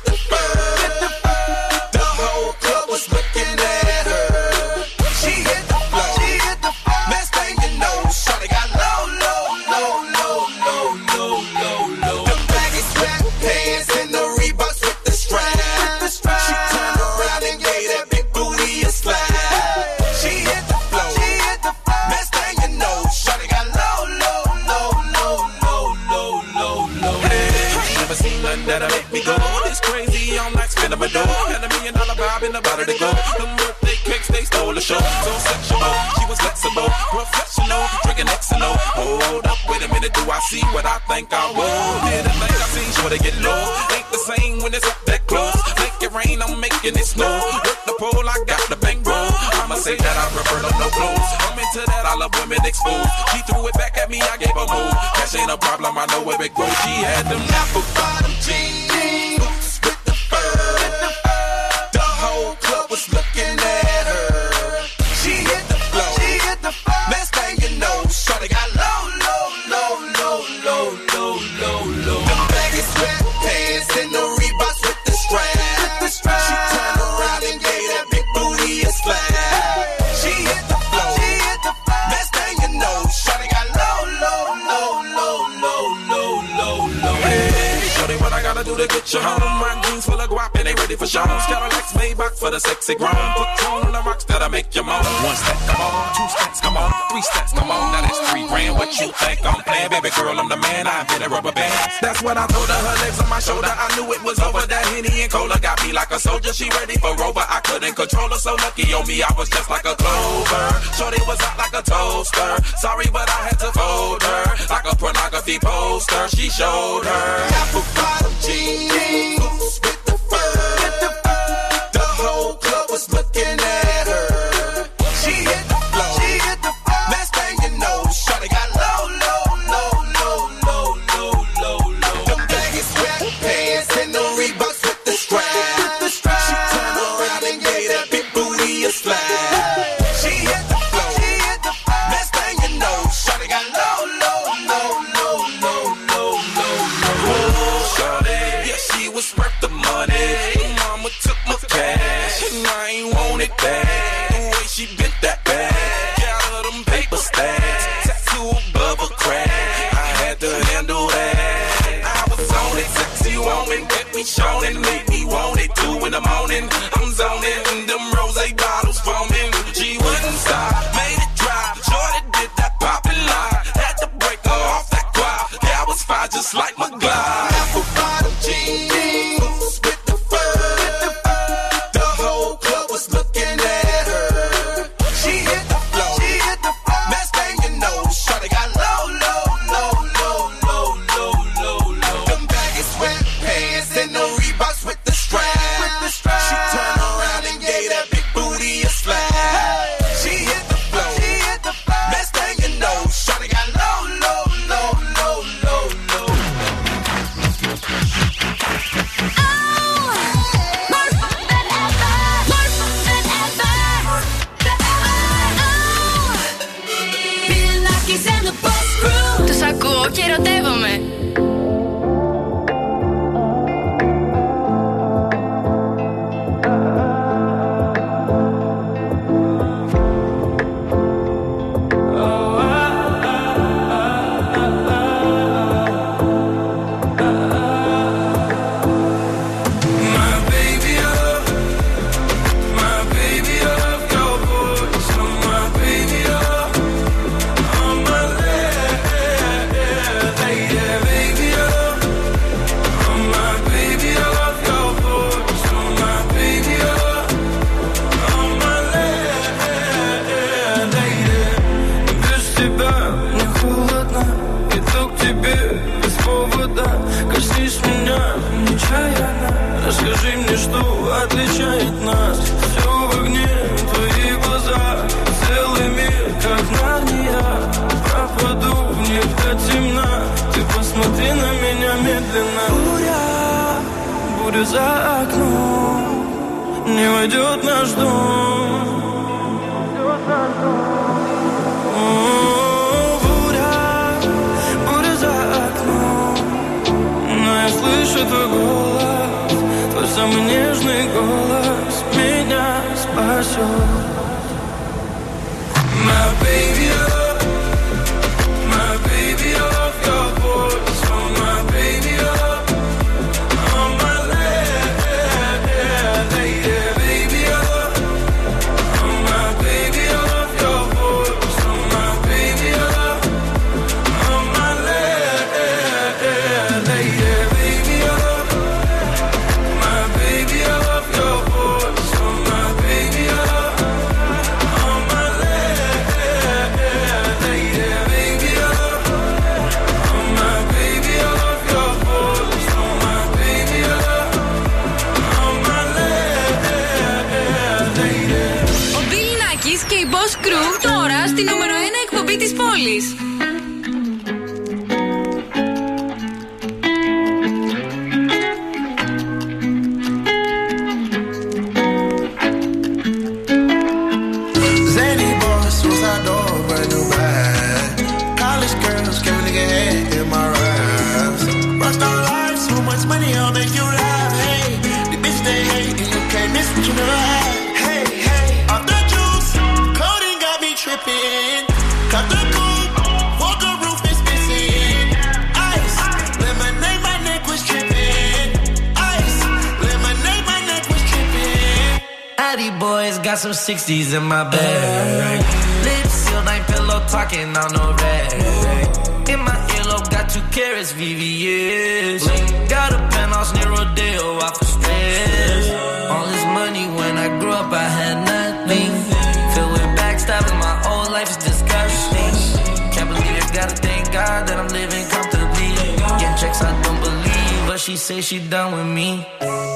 Door. Had a million dollar vibe in the body to go. Them birthday cakes, they stole the show. So sexual, she was flexible, professional, drinking XO. Hold up, wait a minute, do I see what I think I will? Did I think I seen sure to get low? Ain't the same when it's up that close. Make it rain, I'm making it snow. Hit the pole, I got the bankroll. I'ma say that I prefer the no clothes. I'm into that, I love women exposed. She threw it back at me, I gave her more. Cash ain't a problem, I know where it goes. She had them apple bottom jeans, you home? My jeans full of guap and they ready for shows. Cadillacs Maybach for the sexy grown. Put tone on the rocks that'll make you moan. One step, come on. Come on. Three steps, come on. Now that's three grand. What you think I'm playing? Baby girl, I'm the man. I've been a rubber band. That's what I told her. Her legs on my shoulder. I knew it was over. That Henny and Cola got me like a soldier. She ready for Rover. I couldn't control her. So lucky on me, I was just like a clover. Shorty was hot like a toaster. Sorry, but I had to fold her. Like a pornography poster. She showed her. Bottom jeans. With the fur. The whole club in my bed, Lips sealed, ain't pillow talking on no rag. In my earlobe, got two carrots, VVS. Got a penthouse near Rodeo, off for stairs. All this money when I grew up, I had nothing. Filled with backstabbing, my whole life is disgusting. Can't believe it, gotta thank God that I'm living comfortably. Getting checks I don't believe, but she say she done with me.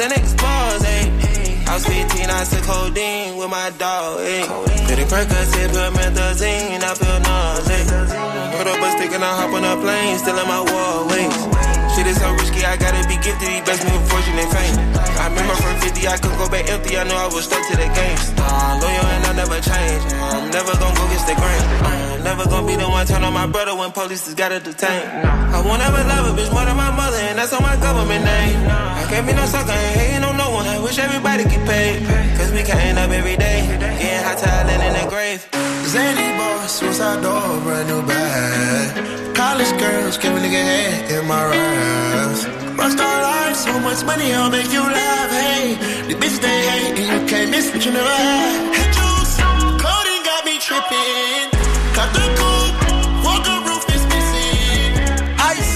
And exposed, ayy. Eh? I was 15, I took codeine with my dog, ayy. Pretty Percocet, put methazine, I feel nauseous. Put up a stick and I hop on a plane, still in my wall. Shit is so risky, I gotta be gifted. He blessed me with fortune and fame. I remember from 50, I couldn't go back empty. I knew I was stuck to the game. Star loyal and I never change. I'm never gonna go against the grain. Never gonna be the one turn on my brother when police just gotta detain. I won't ever love a bitch more than my mother, and that's on my government name. I can't be no sucker, ain't hating on no one. I wish everybody get paid. Cause we can't up every day. Getting hot talent in the grave. Zany boss, suicide door, brand new bag. College girls, give a nigga head in my raps. Rockstar life, so much money, I'll make you laugh. Hey, the bitch they hate, and you can't miss what you never had. Head juice, coding got me tripping. Cut the coupe, walker roof is missing. Ice,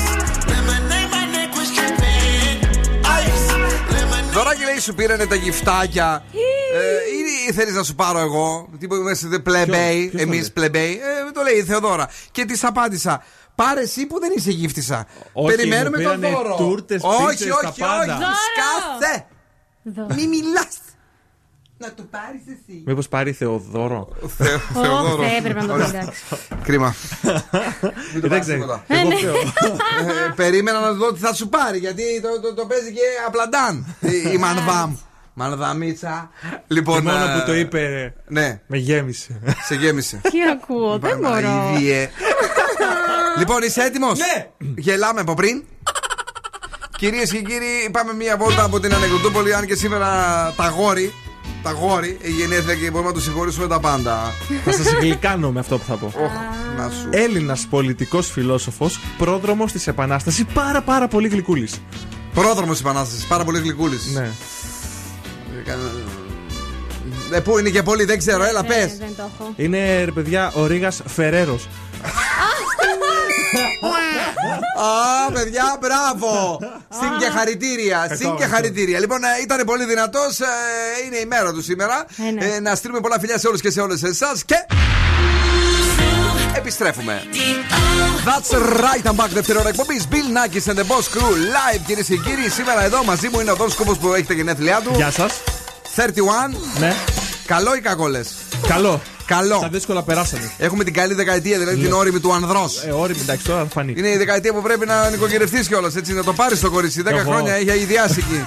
lemonade, my neck was tripping. Ice, lemonade. Δωράκι λέει σου πήρανε τα γυφτάκια. ε, ή θέλει να σου πάρω εγώ. Τι που είμαστε πλεμπέι. ποιος το Εμεί λέει? πλεμπέι. Ε, το λέει η Θεοδώρα. Και τη απάντησα. Πάρε εσύ που δεν είσαι γύφτισα. Όχι, Περιμένουμε μου τον πήρανε δώρο. τούρτες, όχι, πίτσες, όχι, τα όχι, πάντα. όχι. Σκάθε. Μη μιλάς. Να του πάρεις εσύ. Μήπως πάρει Θεοδόρο. Θεοδόρος. Ω, έπρεπε να το Ωραία. πεις, εντάξει. Κρίμα. Μην του πάρεις Εντάξει, τίποτα. εγώ ναι. πιο. Ε, Περίμενα να δω τι θα σου πάρει γιατί το, το, το παίζει και απλαντάν η, η Μανδάμ. Μανδαμίτσα. Λοιπόν. Η μόνα ε, που το είπε. Ναι, Με γέμισε. σε γέμισε. Τι ακούω, δεν μπορώ. Παναγίδie. λοιπόν, είσαι έτοιμος; Ναι. Γελάμε από πριν. Κυρίες και κύριοι, πάμε μία βόλτα από την Ανεκδοτούπολη. Αν και σήμερα τα γόρι, τα γόρι, η γενέθλια και μπορούμε να τους συγχωρήσουμε τα πάντα. Θα σας γλυκάνω με αυτό που θα πω. Οχ, να σου. Έλληνας πολιτικός φιλόσοφος, πρόδρομος της Επανάστασης, πάρα πάρα πολύ γλυκούλης. Πρόδρομος Επανάστασης, πάρα πολύ γλυκούλης. Ναι. Ε, πού είναι και πολύ, δεν ξέρω, έλα Ε, πες. Δεν το έχω. Είναι ρε παιδιά ο Ρίγα Φεραίρο. Α, παιδιά, μπράβο! Συν και χαρητήρια. Συν και αυτό. χαρητήρια. Λοιπόν, ε, ήταν πολύ δυνατός. Είναι η μέρα του σήμερα. Ε, ναι. Ε, να στείλουμε πολλά φιλιά σε όλους και σε όλες εσάς. Και. Επιστρέφουμε. That's right, I'm back. Δεύτερη ώρα εκπομπής. Bill Nackis and the Boss Crew live, κυρίες και κύριοι. Σήμερα εδώ μαζί μου είναι ο Δόν Σκούπο που έχει τα γενέθλιά του. Γεια σας. 31. Ναι. Καλό ή κακό λες; Καλό. Καλό. Τα δύσκολα περάσανε. Έχουμε την καλή δεκαετία, δηλαδή την όρημη του ανδρός. Ε, όριμη, εντάξει, τώρα θα φανεί. Είναι η δεκαετία που πρέπει να νοικοκυρευτείς κιόλας, έτσι, να το πάρεις το κορίτσι. 10 Εγώ. χρόνια έχει αειδιάσει εκεί.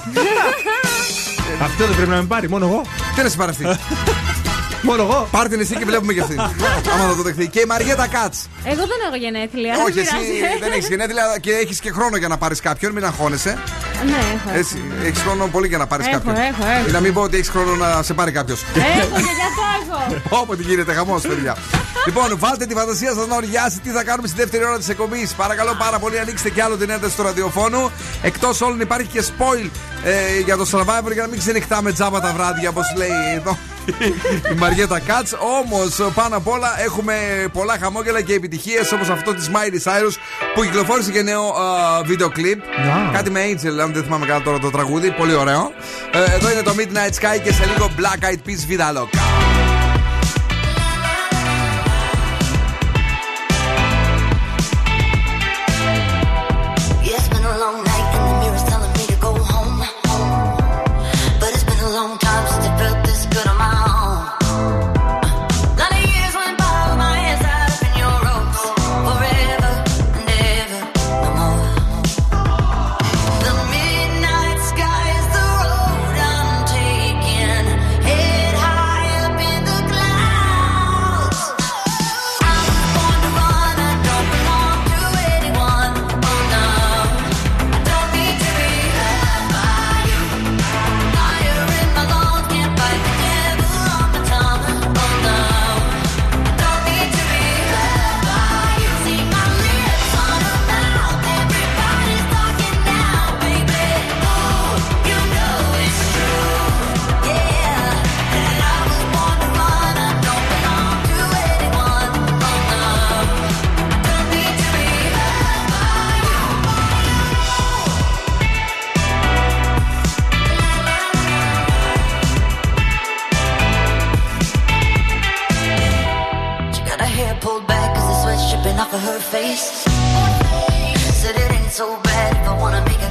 Αυτό δεν πρέπει να με πάρει, μόνο εγώ. Τι να σε πάρει αυτή; Μόνο εγώ. Πάρ την εσύ και βλέπουμε κι αυτή. Άμα θα το δεχθεί. Και η Μαριέτα Κάτς. Εγώ δεν έχω γενέθλια. Όχι, δεν εσύ πειράζει. δεν έχεις γενέθλια και έχεις και χρόνο για να πάρεις κάποιον, μην αγχώνεσαι. Ναι, έχω. Έτσι, έχεις χρόνο πολύ για να πάρεις Έχω, κάποιον. έχω, έχω. Ή να μην πω ότι έχεις χρόνο να σε πάρει κάποιος. Έχω και γι' αυτό έχω. Όποτε γίνεται χαμός, παιδιά. λοιπόν, βάλτε τη φαντασία σας να οργιάσει τι θα κάνουμε στη δεύτερη ώρα της εκπομπής. Παρακαλώ πάρα πολύ, ανοίξτε κι άλλο την ένταση του ραδιοφώνου. Εκτός όλων υπάρχει και spoil ε, για το survivor για να μην ξενυχτάμε τζάμπα τα βράδια, όπως λέει εδώ η Μαριέτα Κάτς. Όμως, πάνω απ' όλα έχουμε πολλά χαμόγελα και επιτυχίες όπως αυτό της Miley Cyrus που κυκλοφόρησε και νέο ε, βίντεο κλιπ. Να. Κάτι με Angel, αν δεν θυμάμαι καλά τώρα το τραγούδι. Πολύ ωραίο. Ε, εδώ είναι το Midnight Sky και σε λίγο Black Eyed Peas Vida Loca. Face. Said it ain't so bad if I wanna make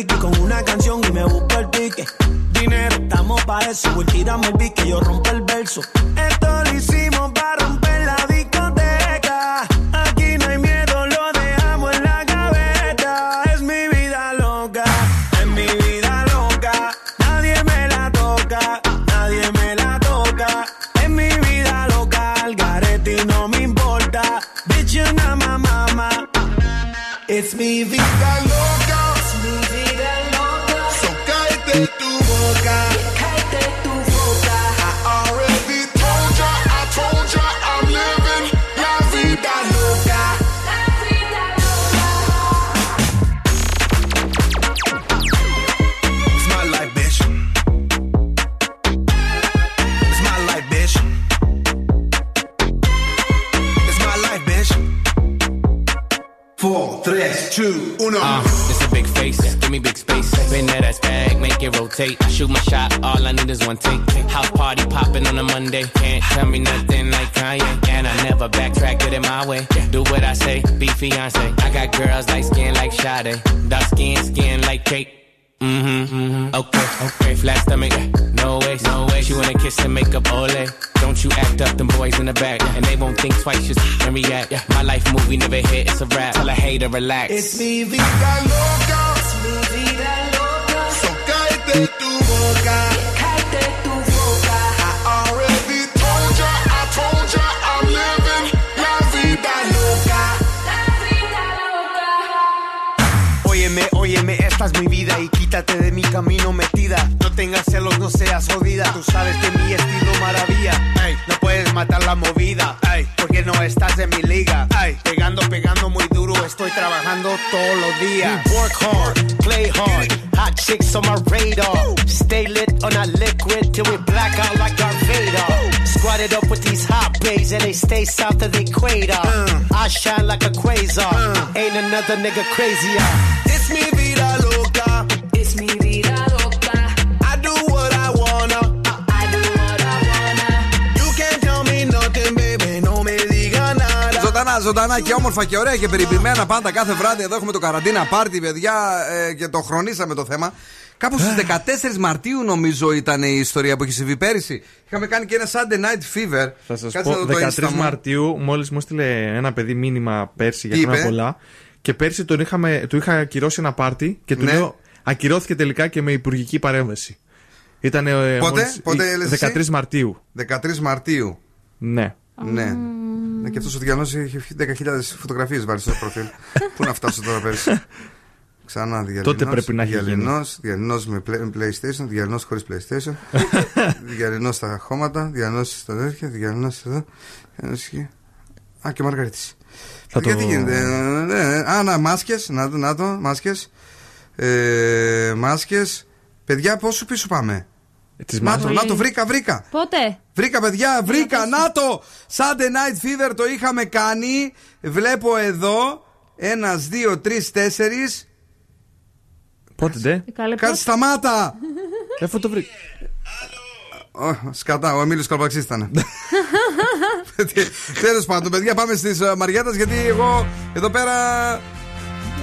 Ricky con una canción y me busco el pique Dinero, estamos pa' eso, güey, tírame el pique yo rompo el verso. Shoot my shot, all I need is one take. House party popping on a Monday. Can't tell me nothing like Kanye. And I never backtrack, get in my way. Do what I say, be fiance. I got girls like skin like Sade. Dark skin, skin like cake. Mm-hmm, mm-hmm. Okay, okay. Flat stomach, no way, no way. She wanna kiss and make up, ole. Don't you act up, them boys in the back, and they won't think twice, just and react. My life movie never hit, it's a rap. Tell a hater, relax. It's me vida loca. mi vida y quítate de mi camino metida. No tengas celos, no seas jodida. Tú sabes que mi estilo maravilla. No puedes matar la movida, porque no estás en mi liga. estoy trabajando todos los días. We work hard, play hard, hot chicks on my radar. Stay lit on that liquid till we black out like Darth Vader. Squatted up with these hot babes and they stay south of the equator. Uh. I shine like a quasar, uh. ain't another nigga crazier. It's mi vida loca. Ζωντανά, ζωντανά και όμορφα και ωραία και περιποιημένα πάντα κάθε βράδυ. Εδώ έχουμε το καραντίνα πάρτι, παιδιά, ε, και το χρονίσαμε το θέμα. Κάπου στις ε. 14 Μαρτίου, νομίζω, ήταν η ιστορία που έχει συμβεί πέρυσι. Είχαμε κάνει και ένα Sunday Night Fever. Θα σας πω, το 13 Μαρτίου, μόλις μου έστειλε ένα παιδί μήνυμα πέρσι για χρόνια πολλά. Και πέρσι τον είχαμε, του είχα ακυρώσει ένα πάρτι και του ναι. λέω ακυρώθηκε τελικά και με υπουργική παρέμβαση. Ήταν ε, πότε, μόλις, πότε 13 εσύ; Μαρτίου. 13 Μαρτίου. Ναι. Ναι. Mm. Ναι, και αυτός ο Διανό είχε 10.000 φωτογραφίες βάλει στο προφίλ. Πού να φτάσω τώρα πέρυσι. Ξανά διαλυνός, Τότε πρέπει να έχει διαλυνός, διαλυνός με play- PlayStation, διαλυνός χωρίς PlayStation, διαλυνός στα χώματα, διαλυνός στα τέτοια, διαλυνός εδώ. διαλυνός εκεί. Α, και Μαργαρίτης. Θα Γιατί το- γίνεται. ε, ναι, ναι. Α, να, μάσκες, να το, να το, μάσκες. Ε, μάσκες. Παιδιά, πόσο πίσω πάμε; Τις Να το, μάσκες. να το, βρήκα, βρήκα. Πότε; Βρήκα, παιδιά, βρήκα. Να το! Sunday Night Fever το είχαμε κάνει. Βλέπω εδώ. Ένας, δύο, τρεις, τέσσερις. Πότε ντε; Καλέ, Κάτσε, σταμάτα! Εφού το βρήκα. Ω, Σκατά, ο Εμίλιος Καλπαξή ήταν. Τέλος πάντων, παιδιά, πάμε στις Μαριέτας γιατί εγώ εδώ πέρα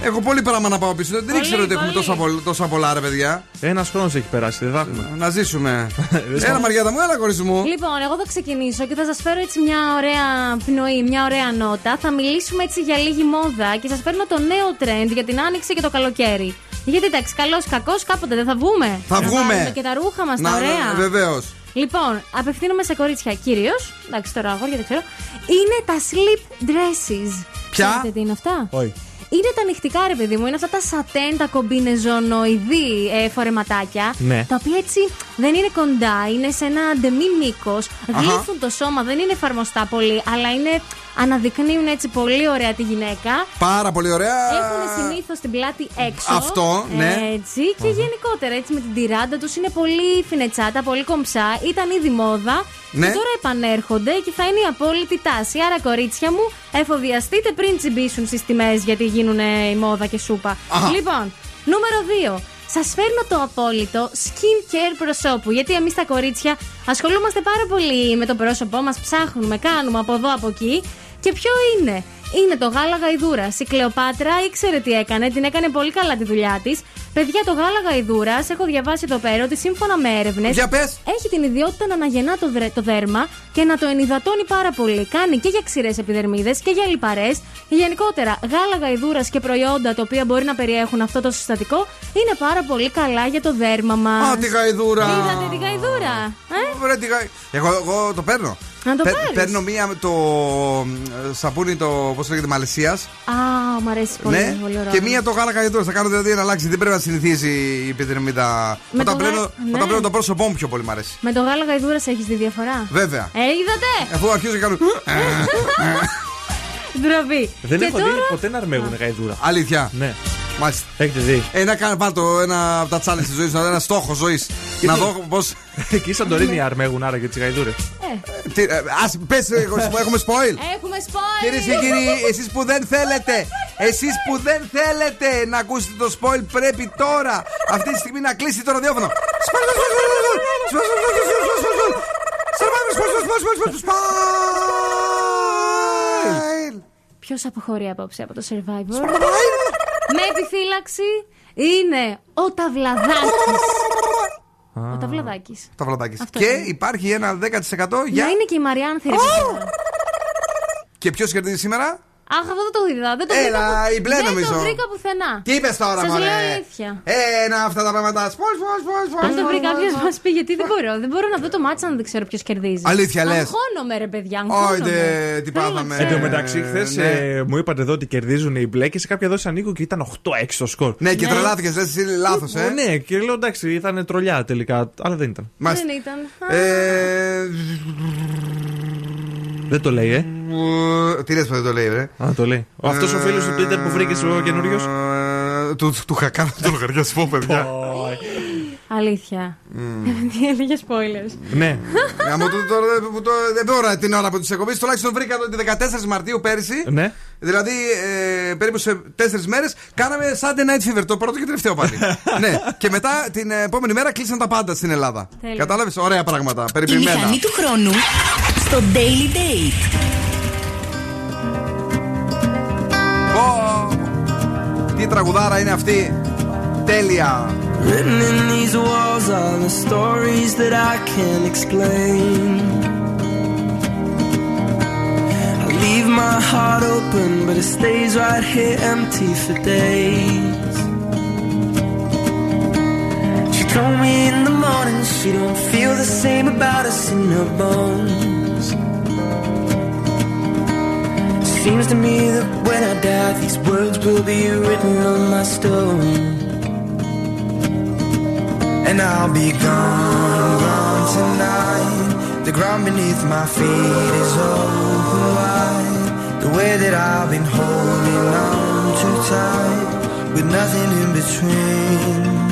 έχω πολύ πράγμα να πάω πίσω. Δεν Πολύ, ήξερα ότι έχουμε πολύ. τόσα, πολλ- τόσα πολλά, ρε παιδιά. Ένας χρόνος έχει περάσει, δεν θα έχουμε. Να ζήσουμε. Έλα, Μαριέτα μου, έλα, κορίτσι μου. Λοιπόν, εγώ θα ξεκινήσω και θα σας φέρω έτσι μια ωραία πνοή, μια ωραία νότα. Θα μιλήσουμε έτσι για λίγη μόδα και σας φέρνω το νέο trend για την άνοιξη και το καλοκαίρι. Γιατί εντάξει, καλός κακός, κάποτε δεν θα βγούμε. Θα Να βγούμε. βάλουμε Και τα ρούχα μας, τα ωραία. Βεβαίως. Λοιπόν, απευθύνομαι σε κορίτσια κυρίως. Εντάξει, τώρα αγόρια δεν ξέρω. Είναι τα sleep dresses. Ποια; Ξέρετε τι είναι αυτά; Όχι. Είναι τα νυχτικά, ρε παιδί μου. Είναι αυτά τα σατέν, τα κομπίνεζονοειδή ε, φορεματάκια. Ναι. Τα οποία έτσι δεν είναι κοντά, είναι σε ένα ντεμή μήκος. Γλύφουν το σώμα, δεν είναι εφαρμοστά πολύ, αλλά είναι, αναδεικνύουν έτσι πολύ ωραία τη γυναίκα. Πάρα πολύ ωραία. Έχουν συνήθως την πλάτη έξω. Αυτό, ναι. Έτσι. Και γενικότερα έτσι με την τυράντα τους είναι πολύ φινετσάτα, πολύ κομψά. Ήταν ήδη μόδα. Ναι. Και τώρα επανέρχονται και θα είναι η απόλυτη τάση. Άρα, κορίτσια μου, εφοδιαστείτε πριν τσιμπήσουν στις τιμές γιατί γίνουν η μόδα και σούπα. Αχα. Λοιπόν, νούμερο 2. Σας φέρνω το απόλυτο skin care προσώπου. Γιατί εμείς τα κορίτσια ασχολούμαστε πάρα πολύ με το πρόσωπό μας, ψάχνουμε, κάνουμε από εδώ από εκεί. Και ποιο είναι; Είναι το γάλα γαϊδούρα. Η Κλεοπάτρα ήξερε τι έκανε, την έκανε πολύ καλά τη δουλειά της. Παιδιά, το γάλα γαϊδούρα, έχω διαβάσει εδώ πέρα ότι σύμφωνα με έρευνες. Για πες. Έχει την ιδιότητα να αναγεννά το, δρε- το δέρμα και να το ενυδατώνει πάρα πολύ. Κάνει και για ξηρές επιδερμίδες και για λιπαρές. Γενικότερα, γάλα γαϊδούρα και προϊόντα τα οποία μπορεί να περιέχουν αυτό το συστατικό είναι πάρα πολύ καλά για το δέρμα μας. Α, τη γαϊδούρα. Είδατε τη γαϊδούρα. Ε; Ωραία, τι γα- Εγώ, εγώ το παίρνω. Να το πάρεις. Παίρνω μία με το ε, σαπούνι το πώς λέγεται Μαλαισίας. Α, μου αρέσει πολύ. Ναι, πολύ ωραίο. και μία το γάλα γαϊδούρα. Θα κάνω δηλαδή να αλλάξει. Δεν πρέπει να συνηθίσει η επιδερμίδα. Με Όταν το γα- πλένω, ναι. όταν πλένω το πρόσωπό μου πιο πολύ μ' αρέσει. Με το γάλα γαϊδούρα έχεις δει διαφορά; Βέβαια. Ε, είδατε! Αφού αρχίζω και κάνω. Ντροπή. Δεν και έχω τώρα... δει ποτέ να αρμέγουν γαϊδούρα. Αλήθεια. Ναι. Μάλιστα. Έχετε δει. Ε, να κάνω πάρ' το ένα από τα challenge τη ζωή, ένα στόχο ζωή. να δω πώ. Εκεί σαν Τωρίνη αρμέγουν άρα και τι γαϊδούρε. Ε, Α πε, έχουμε spoil. έχουμε spoil! Κυρίε και κύριοι, εσεί που δεν θέλετε, εσεί που δεν θέλετε να ακούσετε το spoil, πρέπει τώρα αυτή τη στιγμή να κλείσει το ραδιόφωνο. Ποιο αποχωρεί απόψε από το survivor. Με επιφύλαξη είναι ο Ταβλαδάκη. Ο Ταβλαδάκη. Τα βλατάκια. Αυτό Και είναι. υπάρχει ένα 10% για. Για είναι και η Μαριάν Θερβίδα. Και ποιος κερδίζει σήμερα; Αχ, αυτό δεν το είδα. Δεν το Έλα, βρήκα, η μπλε δεν νομίζω. το βρήκα πουθενά. Τι είπες τώρα, Σας μωρέ; λέω αλήθεια. Ένα αυτά τα πράγματα. Σπολ, σπολ, σπολ, σπολ, Αν το βρει σπολ, κάποιος, σπολ. μας πει γιατί δεν μπορώ. Δεν μπορώ να δω το μάτσα να δεν ξέρω ποιος κερδίζει. Αλήθεια, λες. Αγχώνομαι, ρε παιδιά. Όιντε, Αγχώνομαι. τι Θέλω να πάθαμε. ξέρω. Εν τω μεταξύ, χθες ναι. μου είπατε εδώ ότι κερδίζουν οι μπλε και σε κάποια δόση ανοίγω και ήταν 8-6 το σκορ. Ναι, και Ναι. τρελάθηκες, λες εσύ λάθος, ε. Ε, Ναι, και λέω εντάξει, ήταν τρολιά τελικά, αλλά δεν ήταν. Μάλιστα. Δεν ήταν. Ε, Δεν το λέει, ε. ε, Τι λες που δεν το λέει, ρε. Α, το λέει. Αυτός ο φίλος του Twitter που βρήκες ο καινούριος; Ε, Του του είχα κάνει το λογαριασμό, παιδιά. Αλήθεια. Τι έλεγε spoilers. Ναι. Γαμώ το τώρα που το- δεν τώρα την ώρα που τη εκπομπή. Τουλάχιστον βρήκα το 14 Μαρτίου πέρυσι. Ναι. Δηλαδή ε, περίπου σε 4 μέρες κάναμε Sunday Night Fever, το πρώτο και τελευταίο πάλι. ναι. Και μετά την επόμενη μέρα κλείσαν τα πάντα στην Ελλάδα. Τέλεια. Κατάλαβες, ωραία πράγματα. Η Περιποιημένα. μηχανή του χρόνου στο Daily Date. Πω, Τι τραγουδάρα είναι αυτή. Τέλεια. Written in these walls are the stories that I can't explain. I leave my heart open, but it stays right here empty for days. She told me in the morning she don't feel the same about us in her bones. Seems to me that when I die, these words will be written on my stone. And I'll be gone, gone tonight. The ground beneath my feet is open wide. The way that I've been holding on too tight, with nothing in between.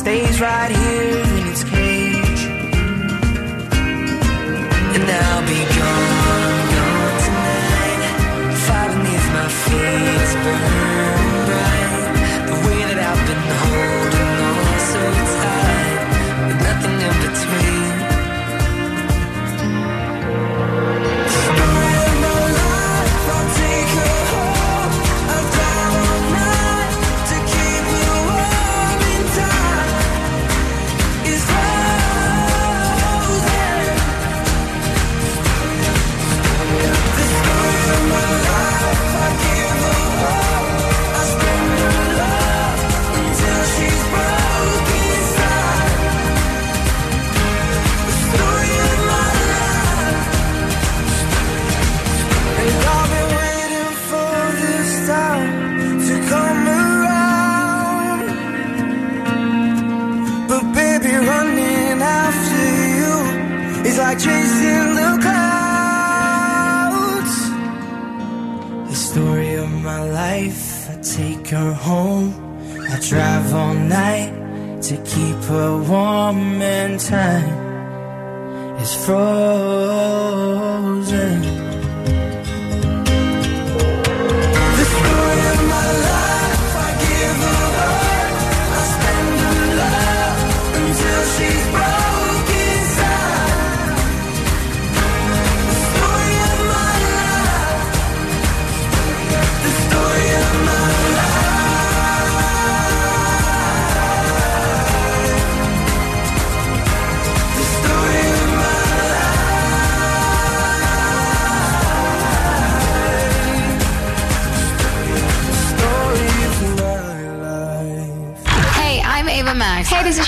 Stays right here in its cage. And I'll be gone, gone tonight. Fire beneath my feet take her home. I drive all night to keep her warm and time is frozen.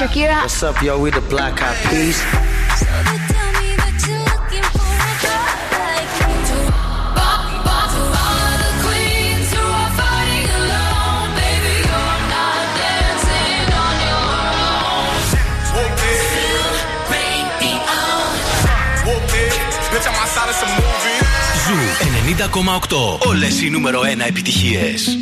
Shakira. What's up, yo? We the Black Eyed Peas. Bitch, I'm outside of some movies. Ζου 90,8. Όλες οι νούμερο 1 επιτυχίες.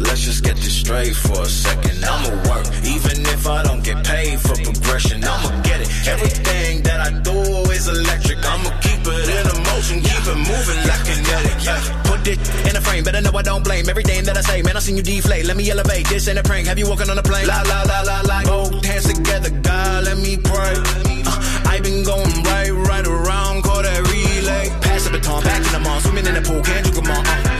Let's just get this straight for a second. I'ma work, even if I don't get paid for progression. I'ma get it. Everything that I do is electric. I'ma keep it in a motion, keep it moving like kinetic. Yeah. Put it in a frame, better know I don't blame everything that I say. Man, I seen you deflate. Let me elevate. This ain't a prank. Have you walking on a plane? La la la la la. Both hands together, God, let me pray. Uh, I been going right, right around, call that relay. Pass the baton, back in the mall, swimming in the pool, can't you come on? Uh,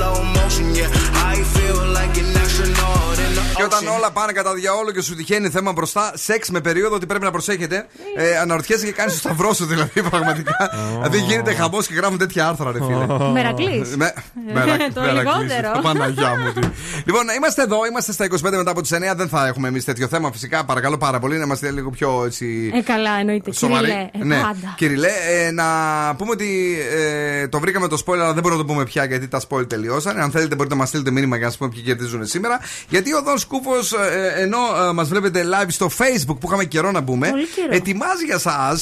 slow motion. Yeah, Και όταν ocean. όλα πάνε κατά διαόλου και σου τυχαίνει θέμα μπροστά, σεξ με περίοδο ότι πρέπει να προσέχετε, ε, αναρωτιέσαι και κάνεις το σταυρό σου δηλαδή πραγματικά. δηλαδή γίνεται χαμός και γράφουν τέτοια άρθρα, ρε φίλε. Μερακλής. Με- μερα- Το μερακλής. λιγότερο. Παναγιά μου. τι. Λοιπόν, είμαστε εδώ, είμαστε στα 25 μετά από τις 9. Δεν θα έχουμε εμείς τέτοιο θέμα φυσικά. Παρακαλώ πάρα πολύ να είμαστε λίγο πιο έτσι. Ε, καλά, εννοείται. Σοβαρή. Κυριλέ, ε, ναι. πάντα. Κυριλέ, ε, να πούμε ότι ε, το βρήκαμε το spoiler, αλλά δεν μπορούμε να το πούμε πια γιατί τα spoil τελειώσανε. Αν θέλετε, μπορείτε να μας στείλετε μήνυμα για να σας πούμε ποιοι κερδίζουν σήμερα. Γιατί ο Δον Σκούφος, ε, ενώ ε, μας βλέπετε live στο Facebook που είχαμε καιρό να μπούμε, Πολύ καιρό. ετοιμάζει για εσά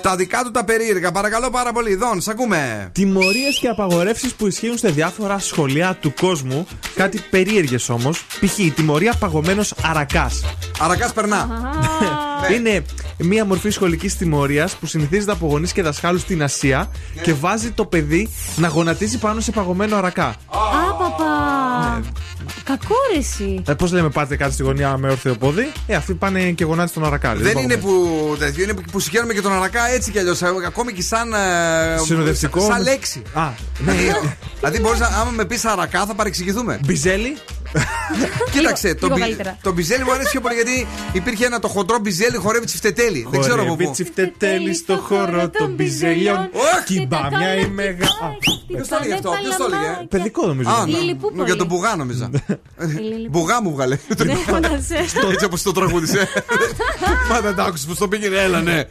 τα δικά του τα περίεργα. Παρακαλώ πάρα πολύ, Δον, σ' ακούμε. Τιμωρίες και απαγορεύσεις που ισχύουν σε διάφορα σχολεία του κόσμου. Κάτι περίεργες όμως. Π.χ. η τιμωρία παγωμένος αρακάς. Αρακάς περνά. Είναι μία μορφή σχολικής τιμωρίας που συνηθίζεται από γονείς και δασκάλους στην Ασία και βάζει το παιδί να γονατίζει πάνω σε παγωμένο αρακά. Α, παπά. Κακόρεση. Ε, Πώς λέμε, πάτε κάτι στη γωνία με όρθιο πόδι. Ε, αυτοί πάνε και γονάτιζε τον αρακά. Δεν είναι που, τέτοιο, είναι που συγχαίρουμε και τον Αρακά έτσι κι αλλιώς. Ακόμη και σαν. ε, Συνοδευτικό. Σαν λέξη. Α, Ναι, δηλαδή, μπορείς να, άμα με πεις Αρακά, θα παρεξηγηθούμε. Μπιζέλι. Κοίταξε, το, λίγο μπι- καλύτερα. το μπιζέλι μου αρέσει πιο πολύ γιατί υπήρχε ένα το χοντρό μπιζέλι χορεύει τσιφτετέλι. Δεν ξέρω από Χορεύει πού. τσιφτετέλη στο χώρο των μπιζελιών. Όχι! Κυμπάμια η μεγα. Ποιος το έλεγε αυτό, ποιος το έλεγε. Παιδικό νομίζω. Α, Η ναι. Λιλιπούπολη. για τον Μπουγά νόμιζα. Μπουγά μου βγάλε. Ναι, φαντασέ. Έτσι όπως το τραγούδισε. Μα δεν το άκουσες πώ το πήγαινε, έλα, ναι.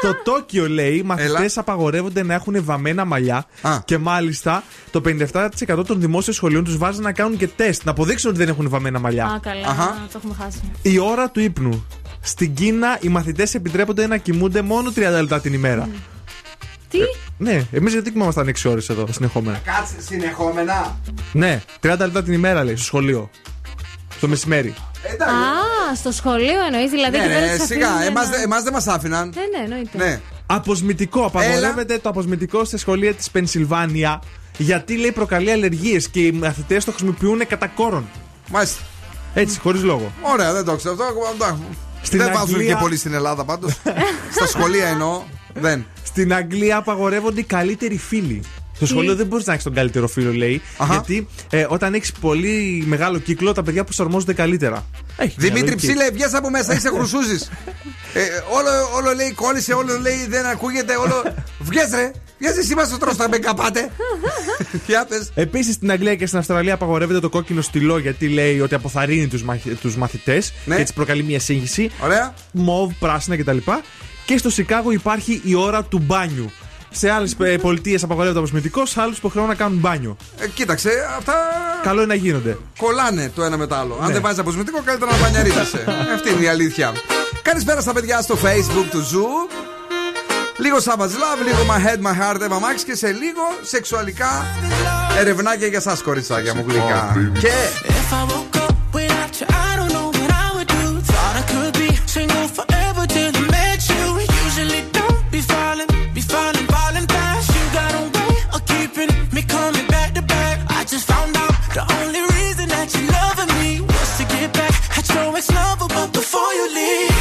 Στο Τόκιο λέει, οι μαθητές απαγορεύονται να έχουν βαμμένα μαλλιά και μάλιστα το 57% των δημόσιων σχολείων τους βάζει να κάνουν και τεστ, να αποδείξουν ότι δεν έχουν βαμμένα μαλλιά. Α, καλά. Το έχουμε χάσει. Η ώρα του ύπνου. Στην Κίνα οι μαθητές επιτρέπονται να κοιμούνται μόνο 30 λεπτά την ημέρα. Τι; Ναι, εμείς γιατί κοιμόμασταν 6 ώρες εδώ συνεχόμενα; Κάτσε συνεχόμενα. Ναι, 30 λεπτά την ημέρα λέει στο σχολείο. Στο μεσημέρι. Α, στο σχολείο εννοείς, δηλαδή. Ναι, και δεν ναι, τους σιγά. αφήνουν Εμάς να- δεν- Εμάς δεν μας άφηναν. Ναι, ναι, εννοείται. Ναι. Αποσμητικό. Απαγορεύεται το αποσμητικό στη σχολεία της Πενσιλβάνια. Γιατί λέει προκαλεί αλλεργίες και οι μαθητές το χρησιμοποιούν κατά κόρον. Μάλιστα. Έτσι, χωρίς λόγο. Ωραία, δεν το ξέρω αυτό. εντάξει. Στην δεν βάζουν Αγγλία- και πολύ στην Ελλάδα πάντως. Στα σχολεία εννοώ. Δεν. Στην Αγγλία απαγορεύονται οι καλύτεροι φίλοι. Στο σχολείο δεν μπορείς να έχεις τον καλύτερο φίλο, λέει. Γιατί ε, όταν έχεις πολύ μεγάλο κύκλο, τα παιδιά προσαρμόζονται καλύτερα. Έχει μια Δημήτρη λογική. Ψήλε, βγες από μέσα, είσαι χρυσούζη. ε, όλο, όλο λέει κόλλησε, όλο λέει δεν ακούγεται, όλο. Βγες ρε, γιατί εσύ μας το να με καπάτε; Επίσης στην Αγγλία και στην Αυστραλία απαγορεύεται το κόκκινο στυλό γιατί λέει ότι αποθαρρύνει τους μαθητές ναι. και έτσι προκαλεί μια σύγχυση. Ωραία. Μοβ, πράσινα κτλ. Και στο Σικάγο υπάρχει η ώρα του μπάνιου. Σε άλλες ε, πολιτείες απαγορεύεται ο αποσμητικός, σε άλλους υποχρεώνουν να κάνουν μπάνιο. Ε, κοίταξε, αυτά. Καλό είναι να γίνονται. Κολλάνε το ένα με το άλλο. Ναι. Αν δεν βάζεις αποσμητικό, καλύτερα να μπανιαρίζεσαι. Αυτή είναι η αλήθεια. Καλησπέρα στα παιδιά στο facebook του ζου. Λίγο Savage Love, λίγο My Head, My Heart, Emma Max και σε λίγο σεξουαλικά ερευνάκια για σας κοριτσάκια μου γλυκά. Και... before you leave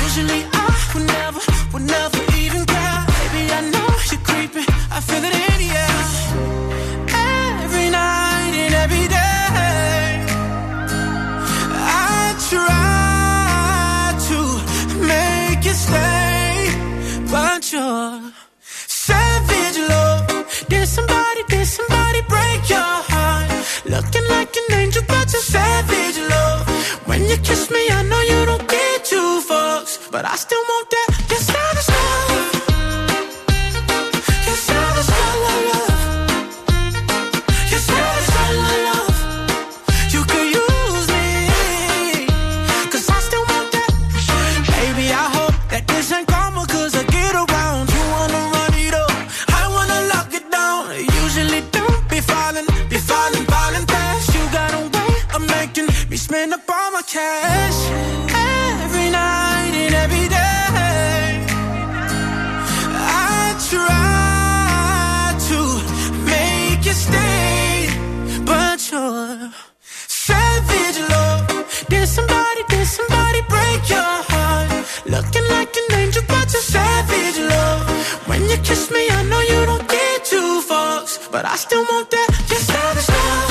savage love. When you kiss me, I know you don't get two fucks, but I still want that. every night and every day. I try to make you stay, but you're savage, love. Did somebody, did somebody break your heart? Looking like an angel, but you're savage, love. When you kiss me, I know you don't get too fucks, but I still want that. You're savage, love.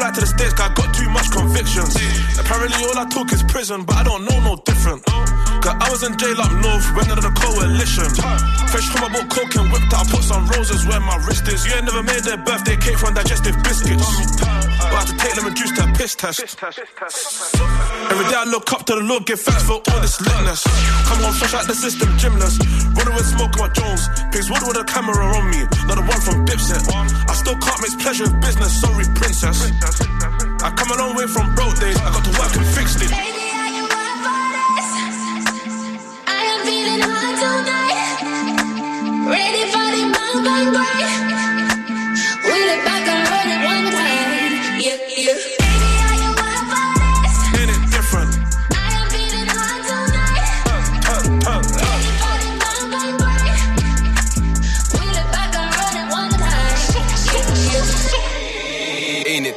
fly to the stairs, cause I got too much I took is prison, but I don't know no different. Cause I was in jail up north, went under the coalition. Fresh from my book, coke and whipped out, put some roses where my wrist is. You ain't never made their birthday cake from digestive biscuits. But I had to take them and juice to a piss test. Every day I look up to the Lord, give thanks for all this litness. Come on, fresh out the system, gymnast. Running with smoke on my Jones. Pigs wood with a camera on me, not the one from Dipset. I still can't mix pleasure with business, sorry, princess. I come a long way from broke days, I got to work and fixed it. I am feeling hot tonight. Ready for the mountain break. Wheel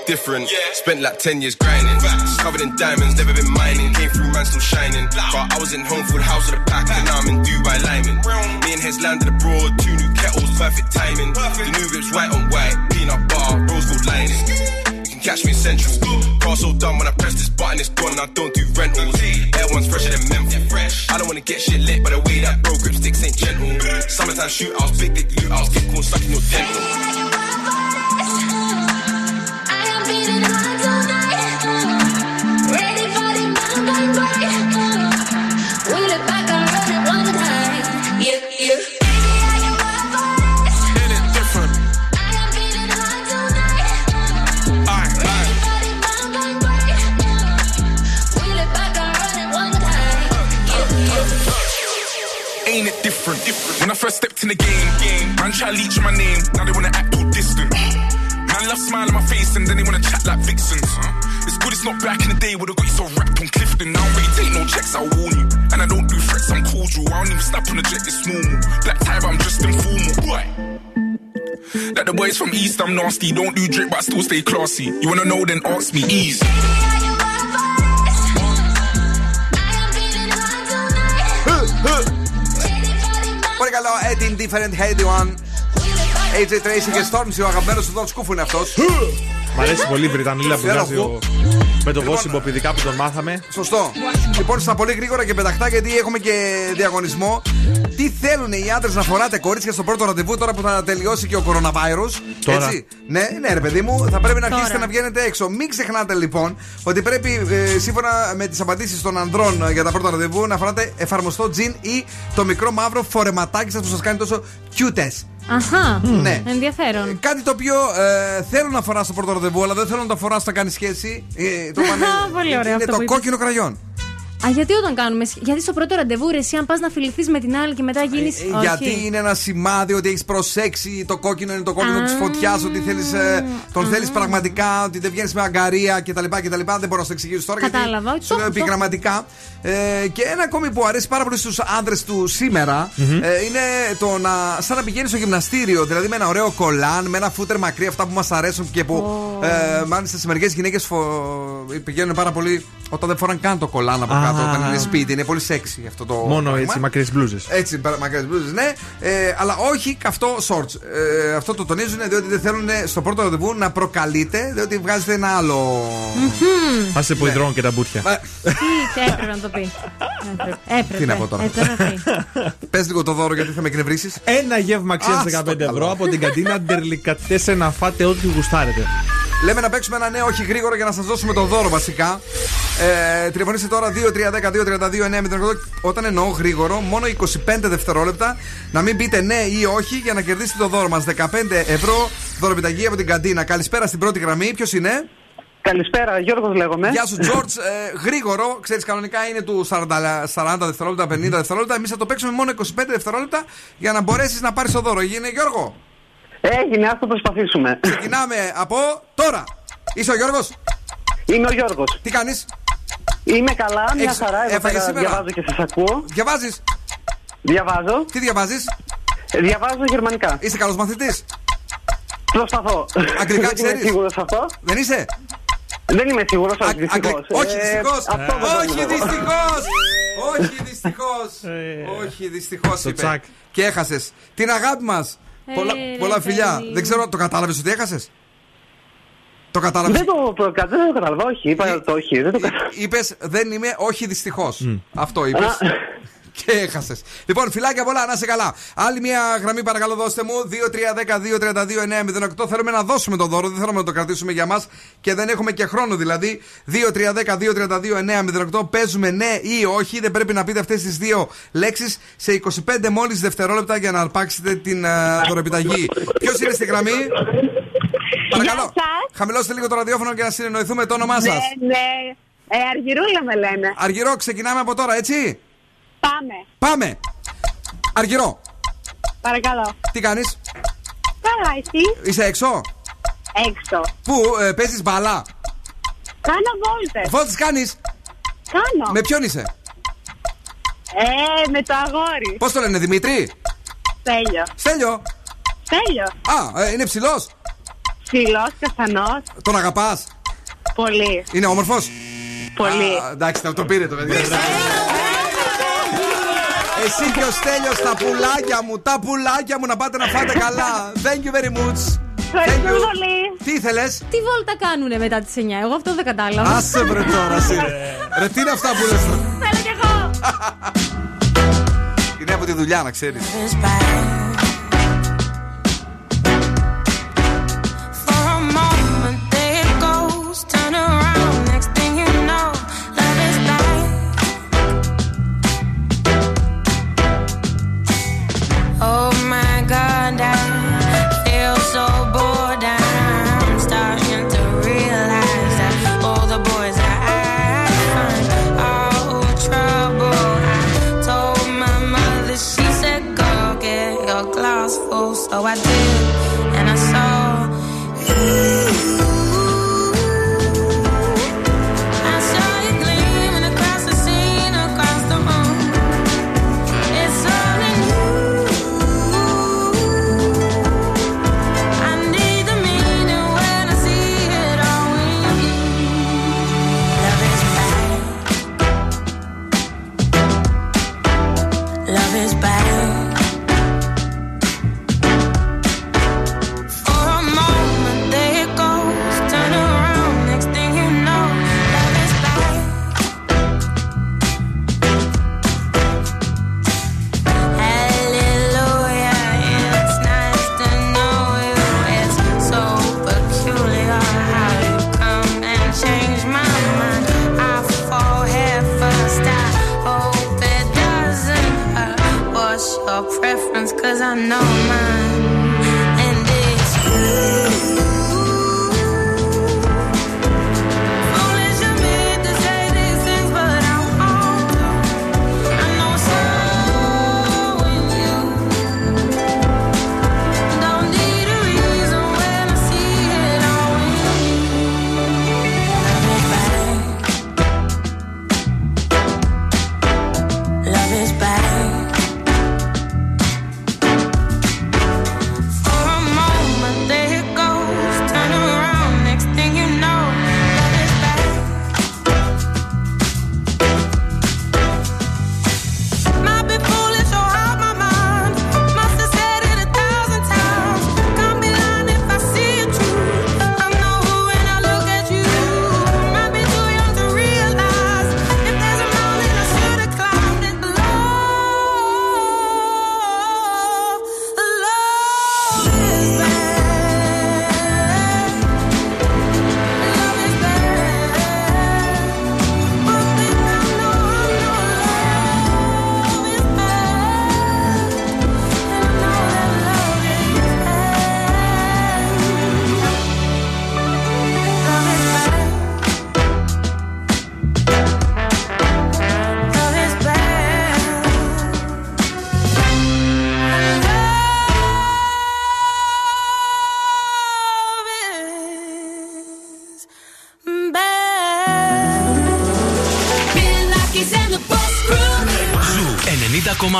yeah. Different? Spent like 10 years grinding. Covered in diamonds, never been mining. Came through, man, still shining. But I was in home for the house of the pack, and now I'm in Dubai Lyman. Me and Hez landed abroad, two new kettles, perfect timing. The new whip's white on white, peanut bar, rose gold lining. You can catch me in Central. Car so done when I press this button, it's gone. I don't do rentals. Air one's fresher than menthol. I don't wanna get shit lit, but the way that bro grip sticks ain't gentle. Summertime shootouts, big dick lootouts, get cool, stuck in your dental different. When I first stepped in the game, game. man try to leech my name. Now they wanna act all Everyone love smile on my face and then they wanna chat like vixens. It's good it's not back in the day where they got you so wrapped on Clifton. I don't take no checks, I'll warn you. And I don't do threats, I'm cordial. I don't even snap on the jet, it's normal. Black tie, but I'm just informal. Boy. Like the boys from East, I'm nasty. Don't do drip, but I still stay classy. You wanna know, then ask me, easy. Por calor, Edin Different Head One. AJ Tracy και Stormzy, ο αγαπημένος του Δον Σκούφου είναι αυτός. Μ' αρέσει πολύ η Βρυτανίλα που Θέλω βγάζει αυτό. ο... με το Λοιπόν, βόσιμπο πηδικά που τον μάθαμε. Σωστό. Λοιπόν, στα πολύ γρήγορα και πεταχτά γιατί έχουμε και διαγωνισμό. Τι θέλουν οι άντρες να φοράτε κορίτσια στο πρώτο ραντεβού τώρα που θα τελειώσει και ο κοροναβάιρος. Τώρα. Έτσι. Ναι, ναι, ρε παιδί μου, θα πρέπει να Τώρα. αρχίσετε να βγαίνετε έξω. Μην ξεχνάτε λοιπόν ότι πρέπει ε, σύμφωνα με τις απαντήσεις των ανδρών ε, για τα πρώτα ραντεβού να φοράτε εφαρμοστό τζιν ή το μικρό μαύρο φορεματάκι σας που σας κάνει τόσο cute. Αχά. Ναι. Ενδιαφέρον. Κάτι το οποίο ε, θέλω να φορά στο πρώτο ραντεβού, αλλά δεν θέλω να το φορά όταν κάνει σχέση. Ε, το πάνε- Πολύ ωραίο είναι αυτό το που είπες. κόκκινο κραγιόν. Α, γιατί όταν κάνουμε. σχ- Γιατί στο πρώτο ραντεβού, ρε, εσύ αν πας να φιληθείς με την άλλη και μετά γίνει. Ε, Γιατί είναι ένα σημάδι ότι έχεις προσέξει το κόκκινο είναι το κόκκινο Α. τη φωτιάς, ότι θέλεις, ε, τον θέλεις πραγματικά, ότι δεν βγαίνεις με αγκαρία κτλ. κτλ. Δεν μπορώ να το εξηγήσω τώρα. Κατάλαβα, Γιατί όχι, σου λέω το- το- επιγραμματικά. Ε, και ένα ακόμη που αρέσει πάρα πολύ στους άντρες του σημερα ε, είναι το να. σαν να πηγαίνεις στο γυμναστήριο. Δηλαδή με ένα ωραίο κολάν, με ένα φούτερ μακρύ, αυτά που μας αρέσουν και που ε, μάλιστα σε μερικές γυναίκες πηγαίνουν πάρα πολύ όταν δεν φοράνε καν το κολάν από Α. κάτω, όταν είναι σπίτι. Είναι πολύ σεξι αυτό το. Μόνο πράγμα. έτσι, μακρύς μπλούζες. Έτσι, μακρέ μπλούζες, ναι. Ε, αλλά όχι καυτό shorts. Ε, αυτό το τονίζουν διότι δεν θέλουν στο πρώτο ραντεβού να προκαλείτε, διότι βγάζετε ένα άλλο. Α σε που Ναι. υδρώνουν και τα μπουτια. Ε, Τι έπρεπε να το πει. Έπρεπε. έπρεπε. Τι να πω τώρα. Ε, τώρα τι. Πες λίγο το δώρο γιατί θα με εκνευρίσει. Ένα γεύμα αξίας Α, στο 15 ευρώ καλό. από την καντίνα Ντερλικατέσε να φάτε ό,τι γουστάρετε. Λέμε να παίξουμε ένα νέο όχι γρήγορο για να σας δώσουμε το δώρο βασικά. Ε, τηλεφωνήστε τώρα 2-3-10-2-32-9-08. Όταν εννοώ γρήγορο, μόνο 25 δευτερόλεπτα να μην πείτε ναι ή όχι για να κερδίσετε το δώρο μας. 15 ευρώ δωροπιταγή από την καντίνα. Καλησπέρα στην πρώτη γραμμή. Ποιος είναι; Καλησπέρα, Γιώργος λέγομαι. Γεια σου, George. Ε, γρήγορο, ξέρεις, κανονικά είναι του 40, 40 δευτερόλεπτα, 50 δευτερόλεπτα. Εμείς θα το παίξουμε μόνο 25 δευτερόλεπτα για να μπορέσεις να πάρεις το δώρο. Έγινε, Γιώργο; Έγινε, ας το προσπαθήσουμε. Ξεκινάμε από τώρα. Είσαι ο Γιώργος; Είμαι ο Γιώργος. Τι κάνεις, Είμαι καλά, μια Έχεις- χαρά. Εδώ έφαγες πέρα σήμερα; διαβάζω και σας ακούω. Διαβάζεις; Διαβάζω. Τι διαβάζεις, Ε, Διαβάζω γερμανικά. Είσαι καλός μαθητής; Προσπαθώ. Αγγλικά Δεν είμαι ξέρεις; σίγουρος αυτό. Δεν είσαι; Δεν είμαι σίγουρος, όχι, Αγγλ- δυστυχώς. Όχι, Ε, δυστυχώς. αυτό δεν μπορώ Όχι, να πω. δυστυχώ. Όχι, δυστυχώς. Όχι, δυστυχώς Στο είπε. τσακ. Και έχασες. Την αγάπη μας. Πολλά, Ε, ρε, πολλά φιλιά. παιδί. Δεν ξέρω, το κατάλαβες ότι έχασες; Το κατάλαβες; Δεν το, το, δεν το κατάλαβα, όχι. Είπα το όχι. Δεν το κατάλαβα. Είπες δεν είμαι, όχι δυστυχώς. Αυτό είπες. Α. Και έχασες. Λοιπόν, φυλάκια πολλά, να είσαι καλά. Άλλη μια γραμμή, παρακαλώ, δώστε μου. 2-3-10-2-32-9-08. Θέλουμε να δώσουμε το δώρο, δεν θέλουμε να το κρατήσουμε για μας και δεν έχουμε και χρόνο δηλαδή. 2-3-10-2-32-9-08. Παίζουμε ναι ή όχι. Δεν πρέπει να πείτε αυτές τις δύο λέξεις σε 25 μόλις δευτερόλεπτα για να αρπάξετε την uh, δωρεπιταγή. Ποιος είναι στη γραμμή, Παρακαλώ. Χαμηλώστε λίγο το ραδιόφωνο και να συνεννοηθούμε το όνομά σας. Ναι, ναι. Ε, Αργυρούλα με λένε. Αργυρό, ξεκινάμε από τώρα, έτσι; Πάμε. Πάμε. Αργυρό. Παρακαλώ. Τι κάνεις, Καλά, εσύ; είσαι έξω; Έξω. Πού ε, παίζεις μπαλά. Κάνω βόλτες. Βόλτες κάνεις; Κάνω. Με ποιον είσαι; Ε, με το αγόρι. Πώς το λένε, Δημήτρη; Στέλιο. Στέλιο. Στέλιο. Α, ε, είναι ψηλός; Ψηλός, καστανός. Τον αγαπάς; Πολύ. Είναι όμορφος; Πολύ. Εντάξει, το, το πήρε το παιδί. Εσύ και ο Στέλιος τα πουλάκια μου, τα πουλάκια μου να πάτε να φάτε καλά. Thank you very much. Ευχαριστώ Thank you. πολύ. Τι ήθελες, Τι βόλτα κάνουνε μετά τις 9, εγώ αυτό δεν κατάλαβα. Άσε βρε τώρα, εσύ. Ρε, τι είναι αυτά που λες τώρα; Θέλω κι εγώ. Είναι από τη δουλειά, να ξέρεις.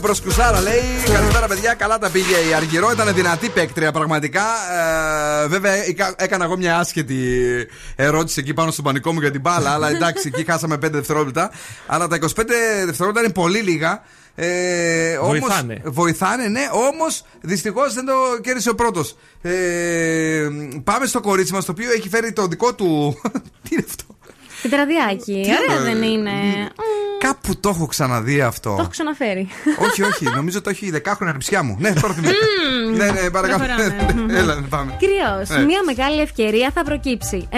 προ Κουσάρα λέει. Καλησπέρα, παιδιά. Καλά τα πήγε η Αργυρό. Ήταν δυνατή παίκτρια πραγματικά. Ε, βέβαια, έκα- έκανα εγώ μια άσχετη ερώτηση εκεί πάνω στον πανικό μου για την μπάλα. αλλά εντάξει, εκεί χάσαμε 5 δευτερόλεπτα. Αλλά τα 25 δευτερόλεπτα είναι πολύ λίγα. Ε, όμως- Βοηθάνε. βοηθάνε, ναι. Όμως δυστυχώς δεν το κέρδισε ο πρώτος. Ε, πάμε στο κορίτσι μας το οποίο έχει φέρει το δικό του. Τι είναι αυτό; Πιτραδιάκι. Τι Ωραία είναι, δεν είναι. Κάπου το έχω ξαναδεί αυτό. Το έχω ξαναφέρει. όχι, όχι, νομίζω το έχει η δεκάχρονη ανεψιά μου. Ναι, πρώτη μέρα. Μμμ. ναι, ναι, παρακαλώ. Προχωράμε. Έλα, πάμε. Κρυό, Ναι. μια μεγάλη ευκαιρία θα προκύψει. 9.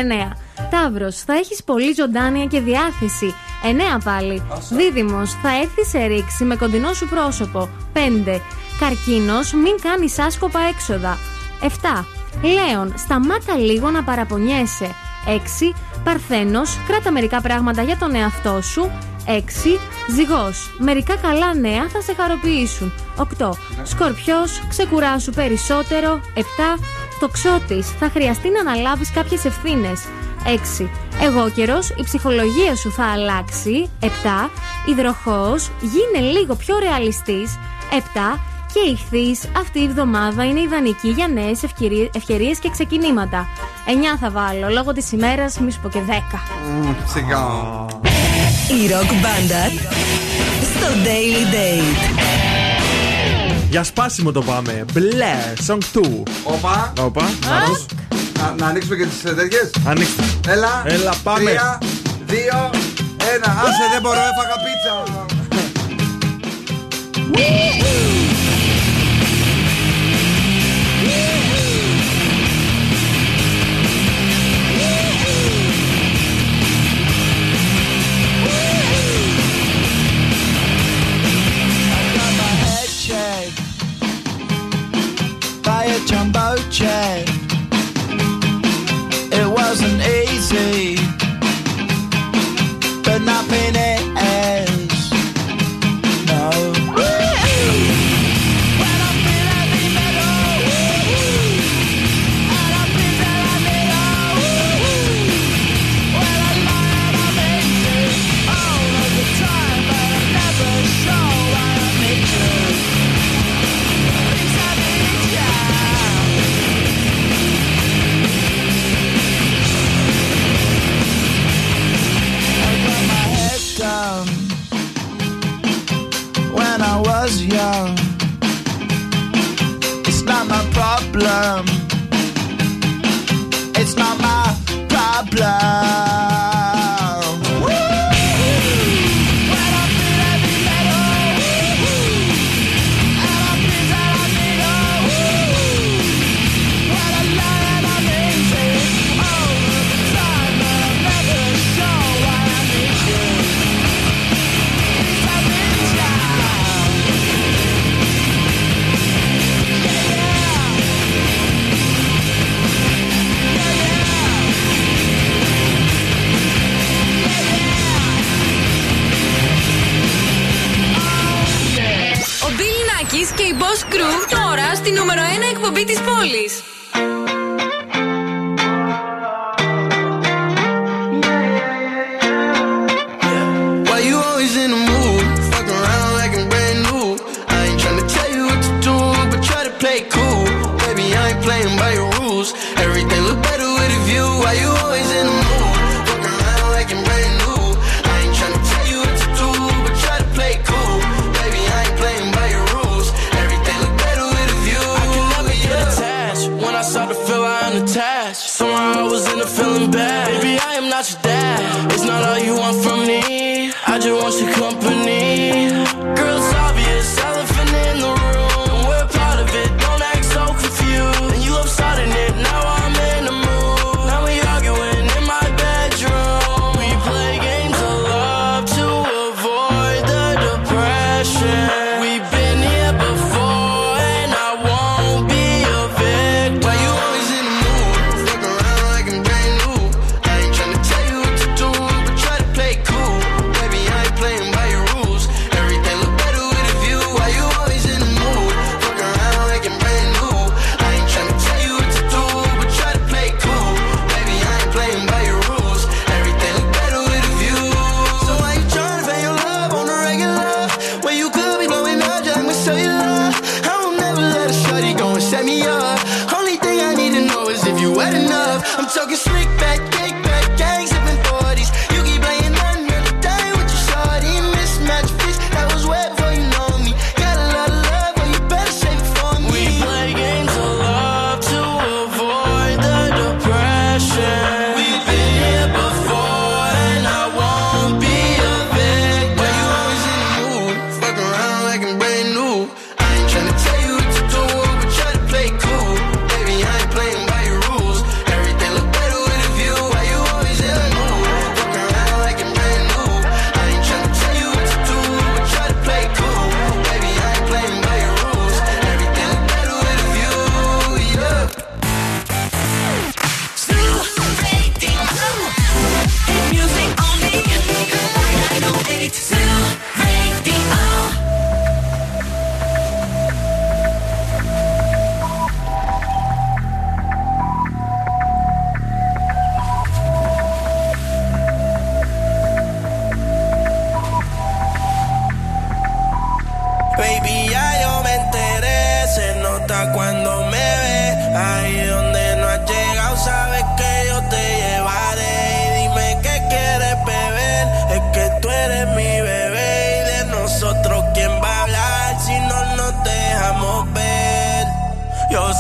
Ταύρος, θα έχεις πολύ ζωντάνια και διάθεση. 9 πάλι. Δίδυμος, θα έρθει σε ρήξη με κοντινό σου πρόσωπο. 5. Καρκίνος, μην κάνει άσκοπα έξοδα. 7. Λέων, σταμάτα λίγο να παραπονιέσαι. 6. Παρθένος, κράτα μερικά πράγματα για τον εαυτό σου. 6. Ζυγός, μερικά καλά νέα θα σε χαροποιήσουν. 8. Σκορπιός, ξεκουράσου περισσότερο. 7. Τοξότης, θα χρειαστεί να αναλάβεις κάποιες ευθύνες. 6. Εγώ καιρός, η ψυχολογία σου θα αλλάξει. 7. Υδροχός, γίνε λίγο πιο ρεαλιστής. 7. Και ηχθείς, αυτή η εβδομάδα είναι ιδανική για νέες ευκαιρίες και ξεκινήματα. 9 θα βάλω, λόγω της ημέρας μη σου πω και 10. Μμ, Σιγά. Η ροκ μπάντα στο Daily Date. Για σπάσιμο το πάμε. Μπλε, song 2. Όπα. Όπα. Να, να ανοίξουμε και τις τέτοιες; Ανοίξτε. Έλα. Έλα, πάμε. Τρία, δύο, ένα. Άσε, δεν μπορώ, έφαγα πίτσα. Jet. It wasn't easy, blanc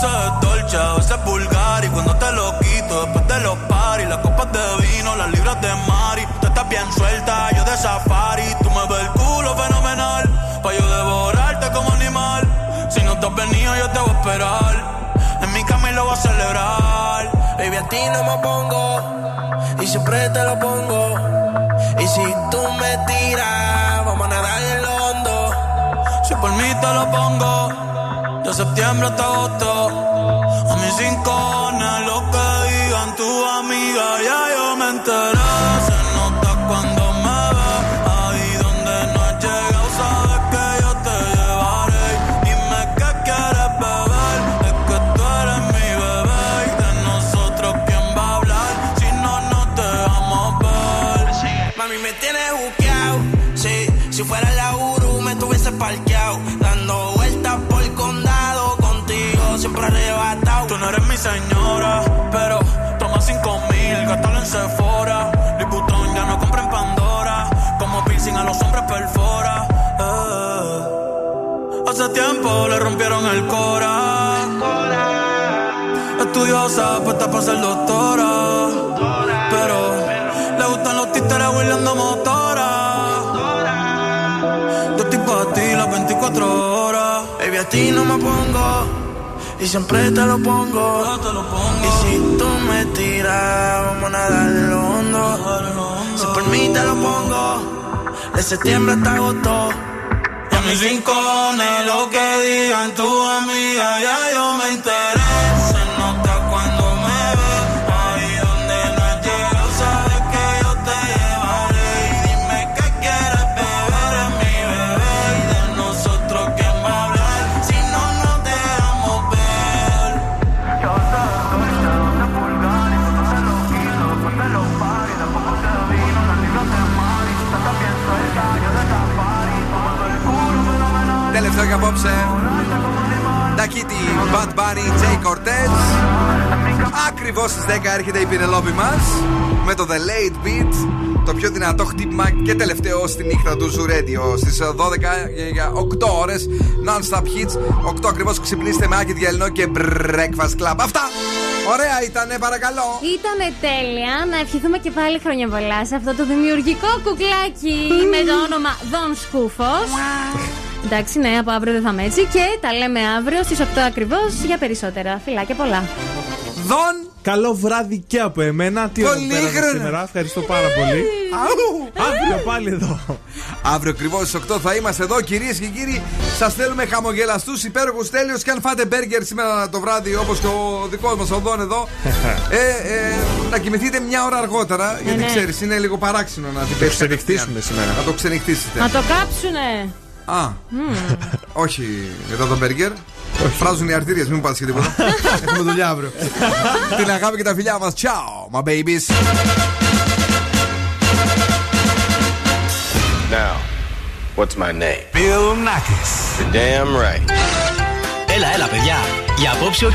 veces es dolce, a veces es. Y cuando te lo quito, después te lo pari. Las copas de vino, las libras de Mari. Tú estás bien suelta, yo de safari. Tú me ves el culo fenomenal. Pa' yo devorarte como animal. Si no te has venido, yo te voy a esperar. En mi camino lo voy a celebrar. Baby, a ti no me pongo. Y siempre te lo pongo. Y si tú me tiras, vamos a nadar en lo hondo. Si por mí te lo pongo. De septiembre hasta agosto. A mis cinco lo que digan tu amiga, ya yo me enteré. le rompieron el cora. Estudiosa, puesta para ser doctora. Pero le gustan los títeres huirleando motora. Yo estoy para ti las 24 horas. Baby, a ti no me pongo. Y siempre te lo pongo. Te lo pongo. Y si tú me tiras, vamos a darle lo hondo. Si por mí te lo pongo. De septiembre hasta agosto mis rincones, lo que digan tu amiga, ya yo me enteré. Bad Bunny, Jay Cortez. Ακριβώς στις 10 έρχεται η Πινελόπη μας με το The Late Beat. Το πιο δυνατό χτύπημα και τελευταίο στη νύχτα του Zoo Radio. Στις 12 για 8 ώρες non-stop hits. 8 ακριβώς ξυπνήστε με Άκη Διαλυνό και Breakfast Club. Αυτά! Ωραία ήτανε, παρακαλώ. Ήτανε τέλεια. Να ευχηθούμε και πάλι χρόνια πολλά σε αυτό το δημιουργικό κουκλάκι με το όνομα Δον Σκούφος. Εντάξει, ναι, από αύριο δεν θα είμαι έτσι. Και τα λέμε αύριο στις 8 ακριβώς για περισσότερα. Φιλάκια πολλά. Δον! Καλό βράδυ και από εμένα. Τι ωραία Πολύ που πέρασαμε γρήγορα. σήμερα. Ευχαριστώ πάρα πολύ. Αύριο πάλι εδώ. Αύριο ακριβώς στι 8 θα είμαστε εδώ, κυρίες και κύριοι. Σας θέλουμε χαμογελαστούς, υπέροχους, τέλειους. Και αν φάτε μπέργκερ σήμερα το βράδυ, όπως και ο δικός μας ο Δόν εδώ, ε, ε, να κοιμηθείτε μια ώρα αργότερα. γιατί ναι. ξέρεις, είναι λίγο παράξενο να την Το πέσει. ξενυχτήσουμε σήμερα. Να το ξενυχτήσετε. Να το κάψουνε. Α, όχι μετά το μπέργκερ. Φράζουν οι αρτήριες, μην μου πα και τίποτα. Έχουμε δουλειά αύριο. Την αγάπη και τα φιλιά μας. Ciao, my babies. Now, what's my name? Bill Nackis. You're damn right. Έλα, έλα, παιδιά. Για απόψε ο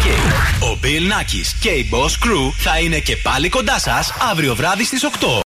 Ο Bill Nackis και η Boss Crew θα είναι και πάλι κοντά σας αύριο βράδυ στις 8.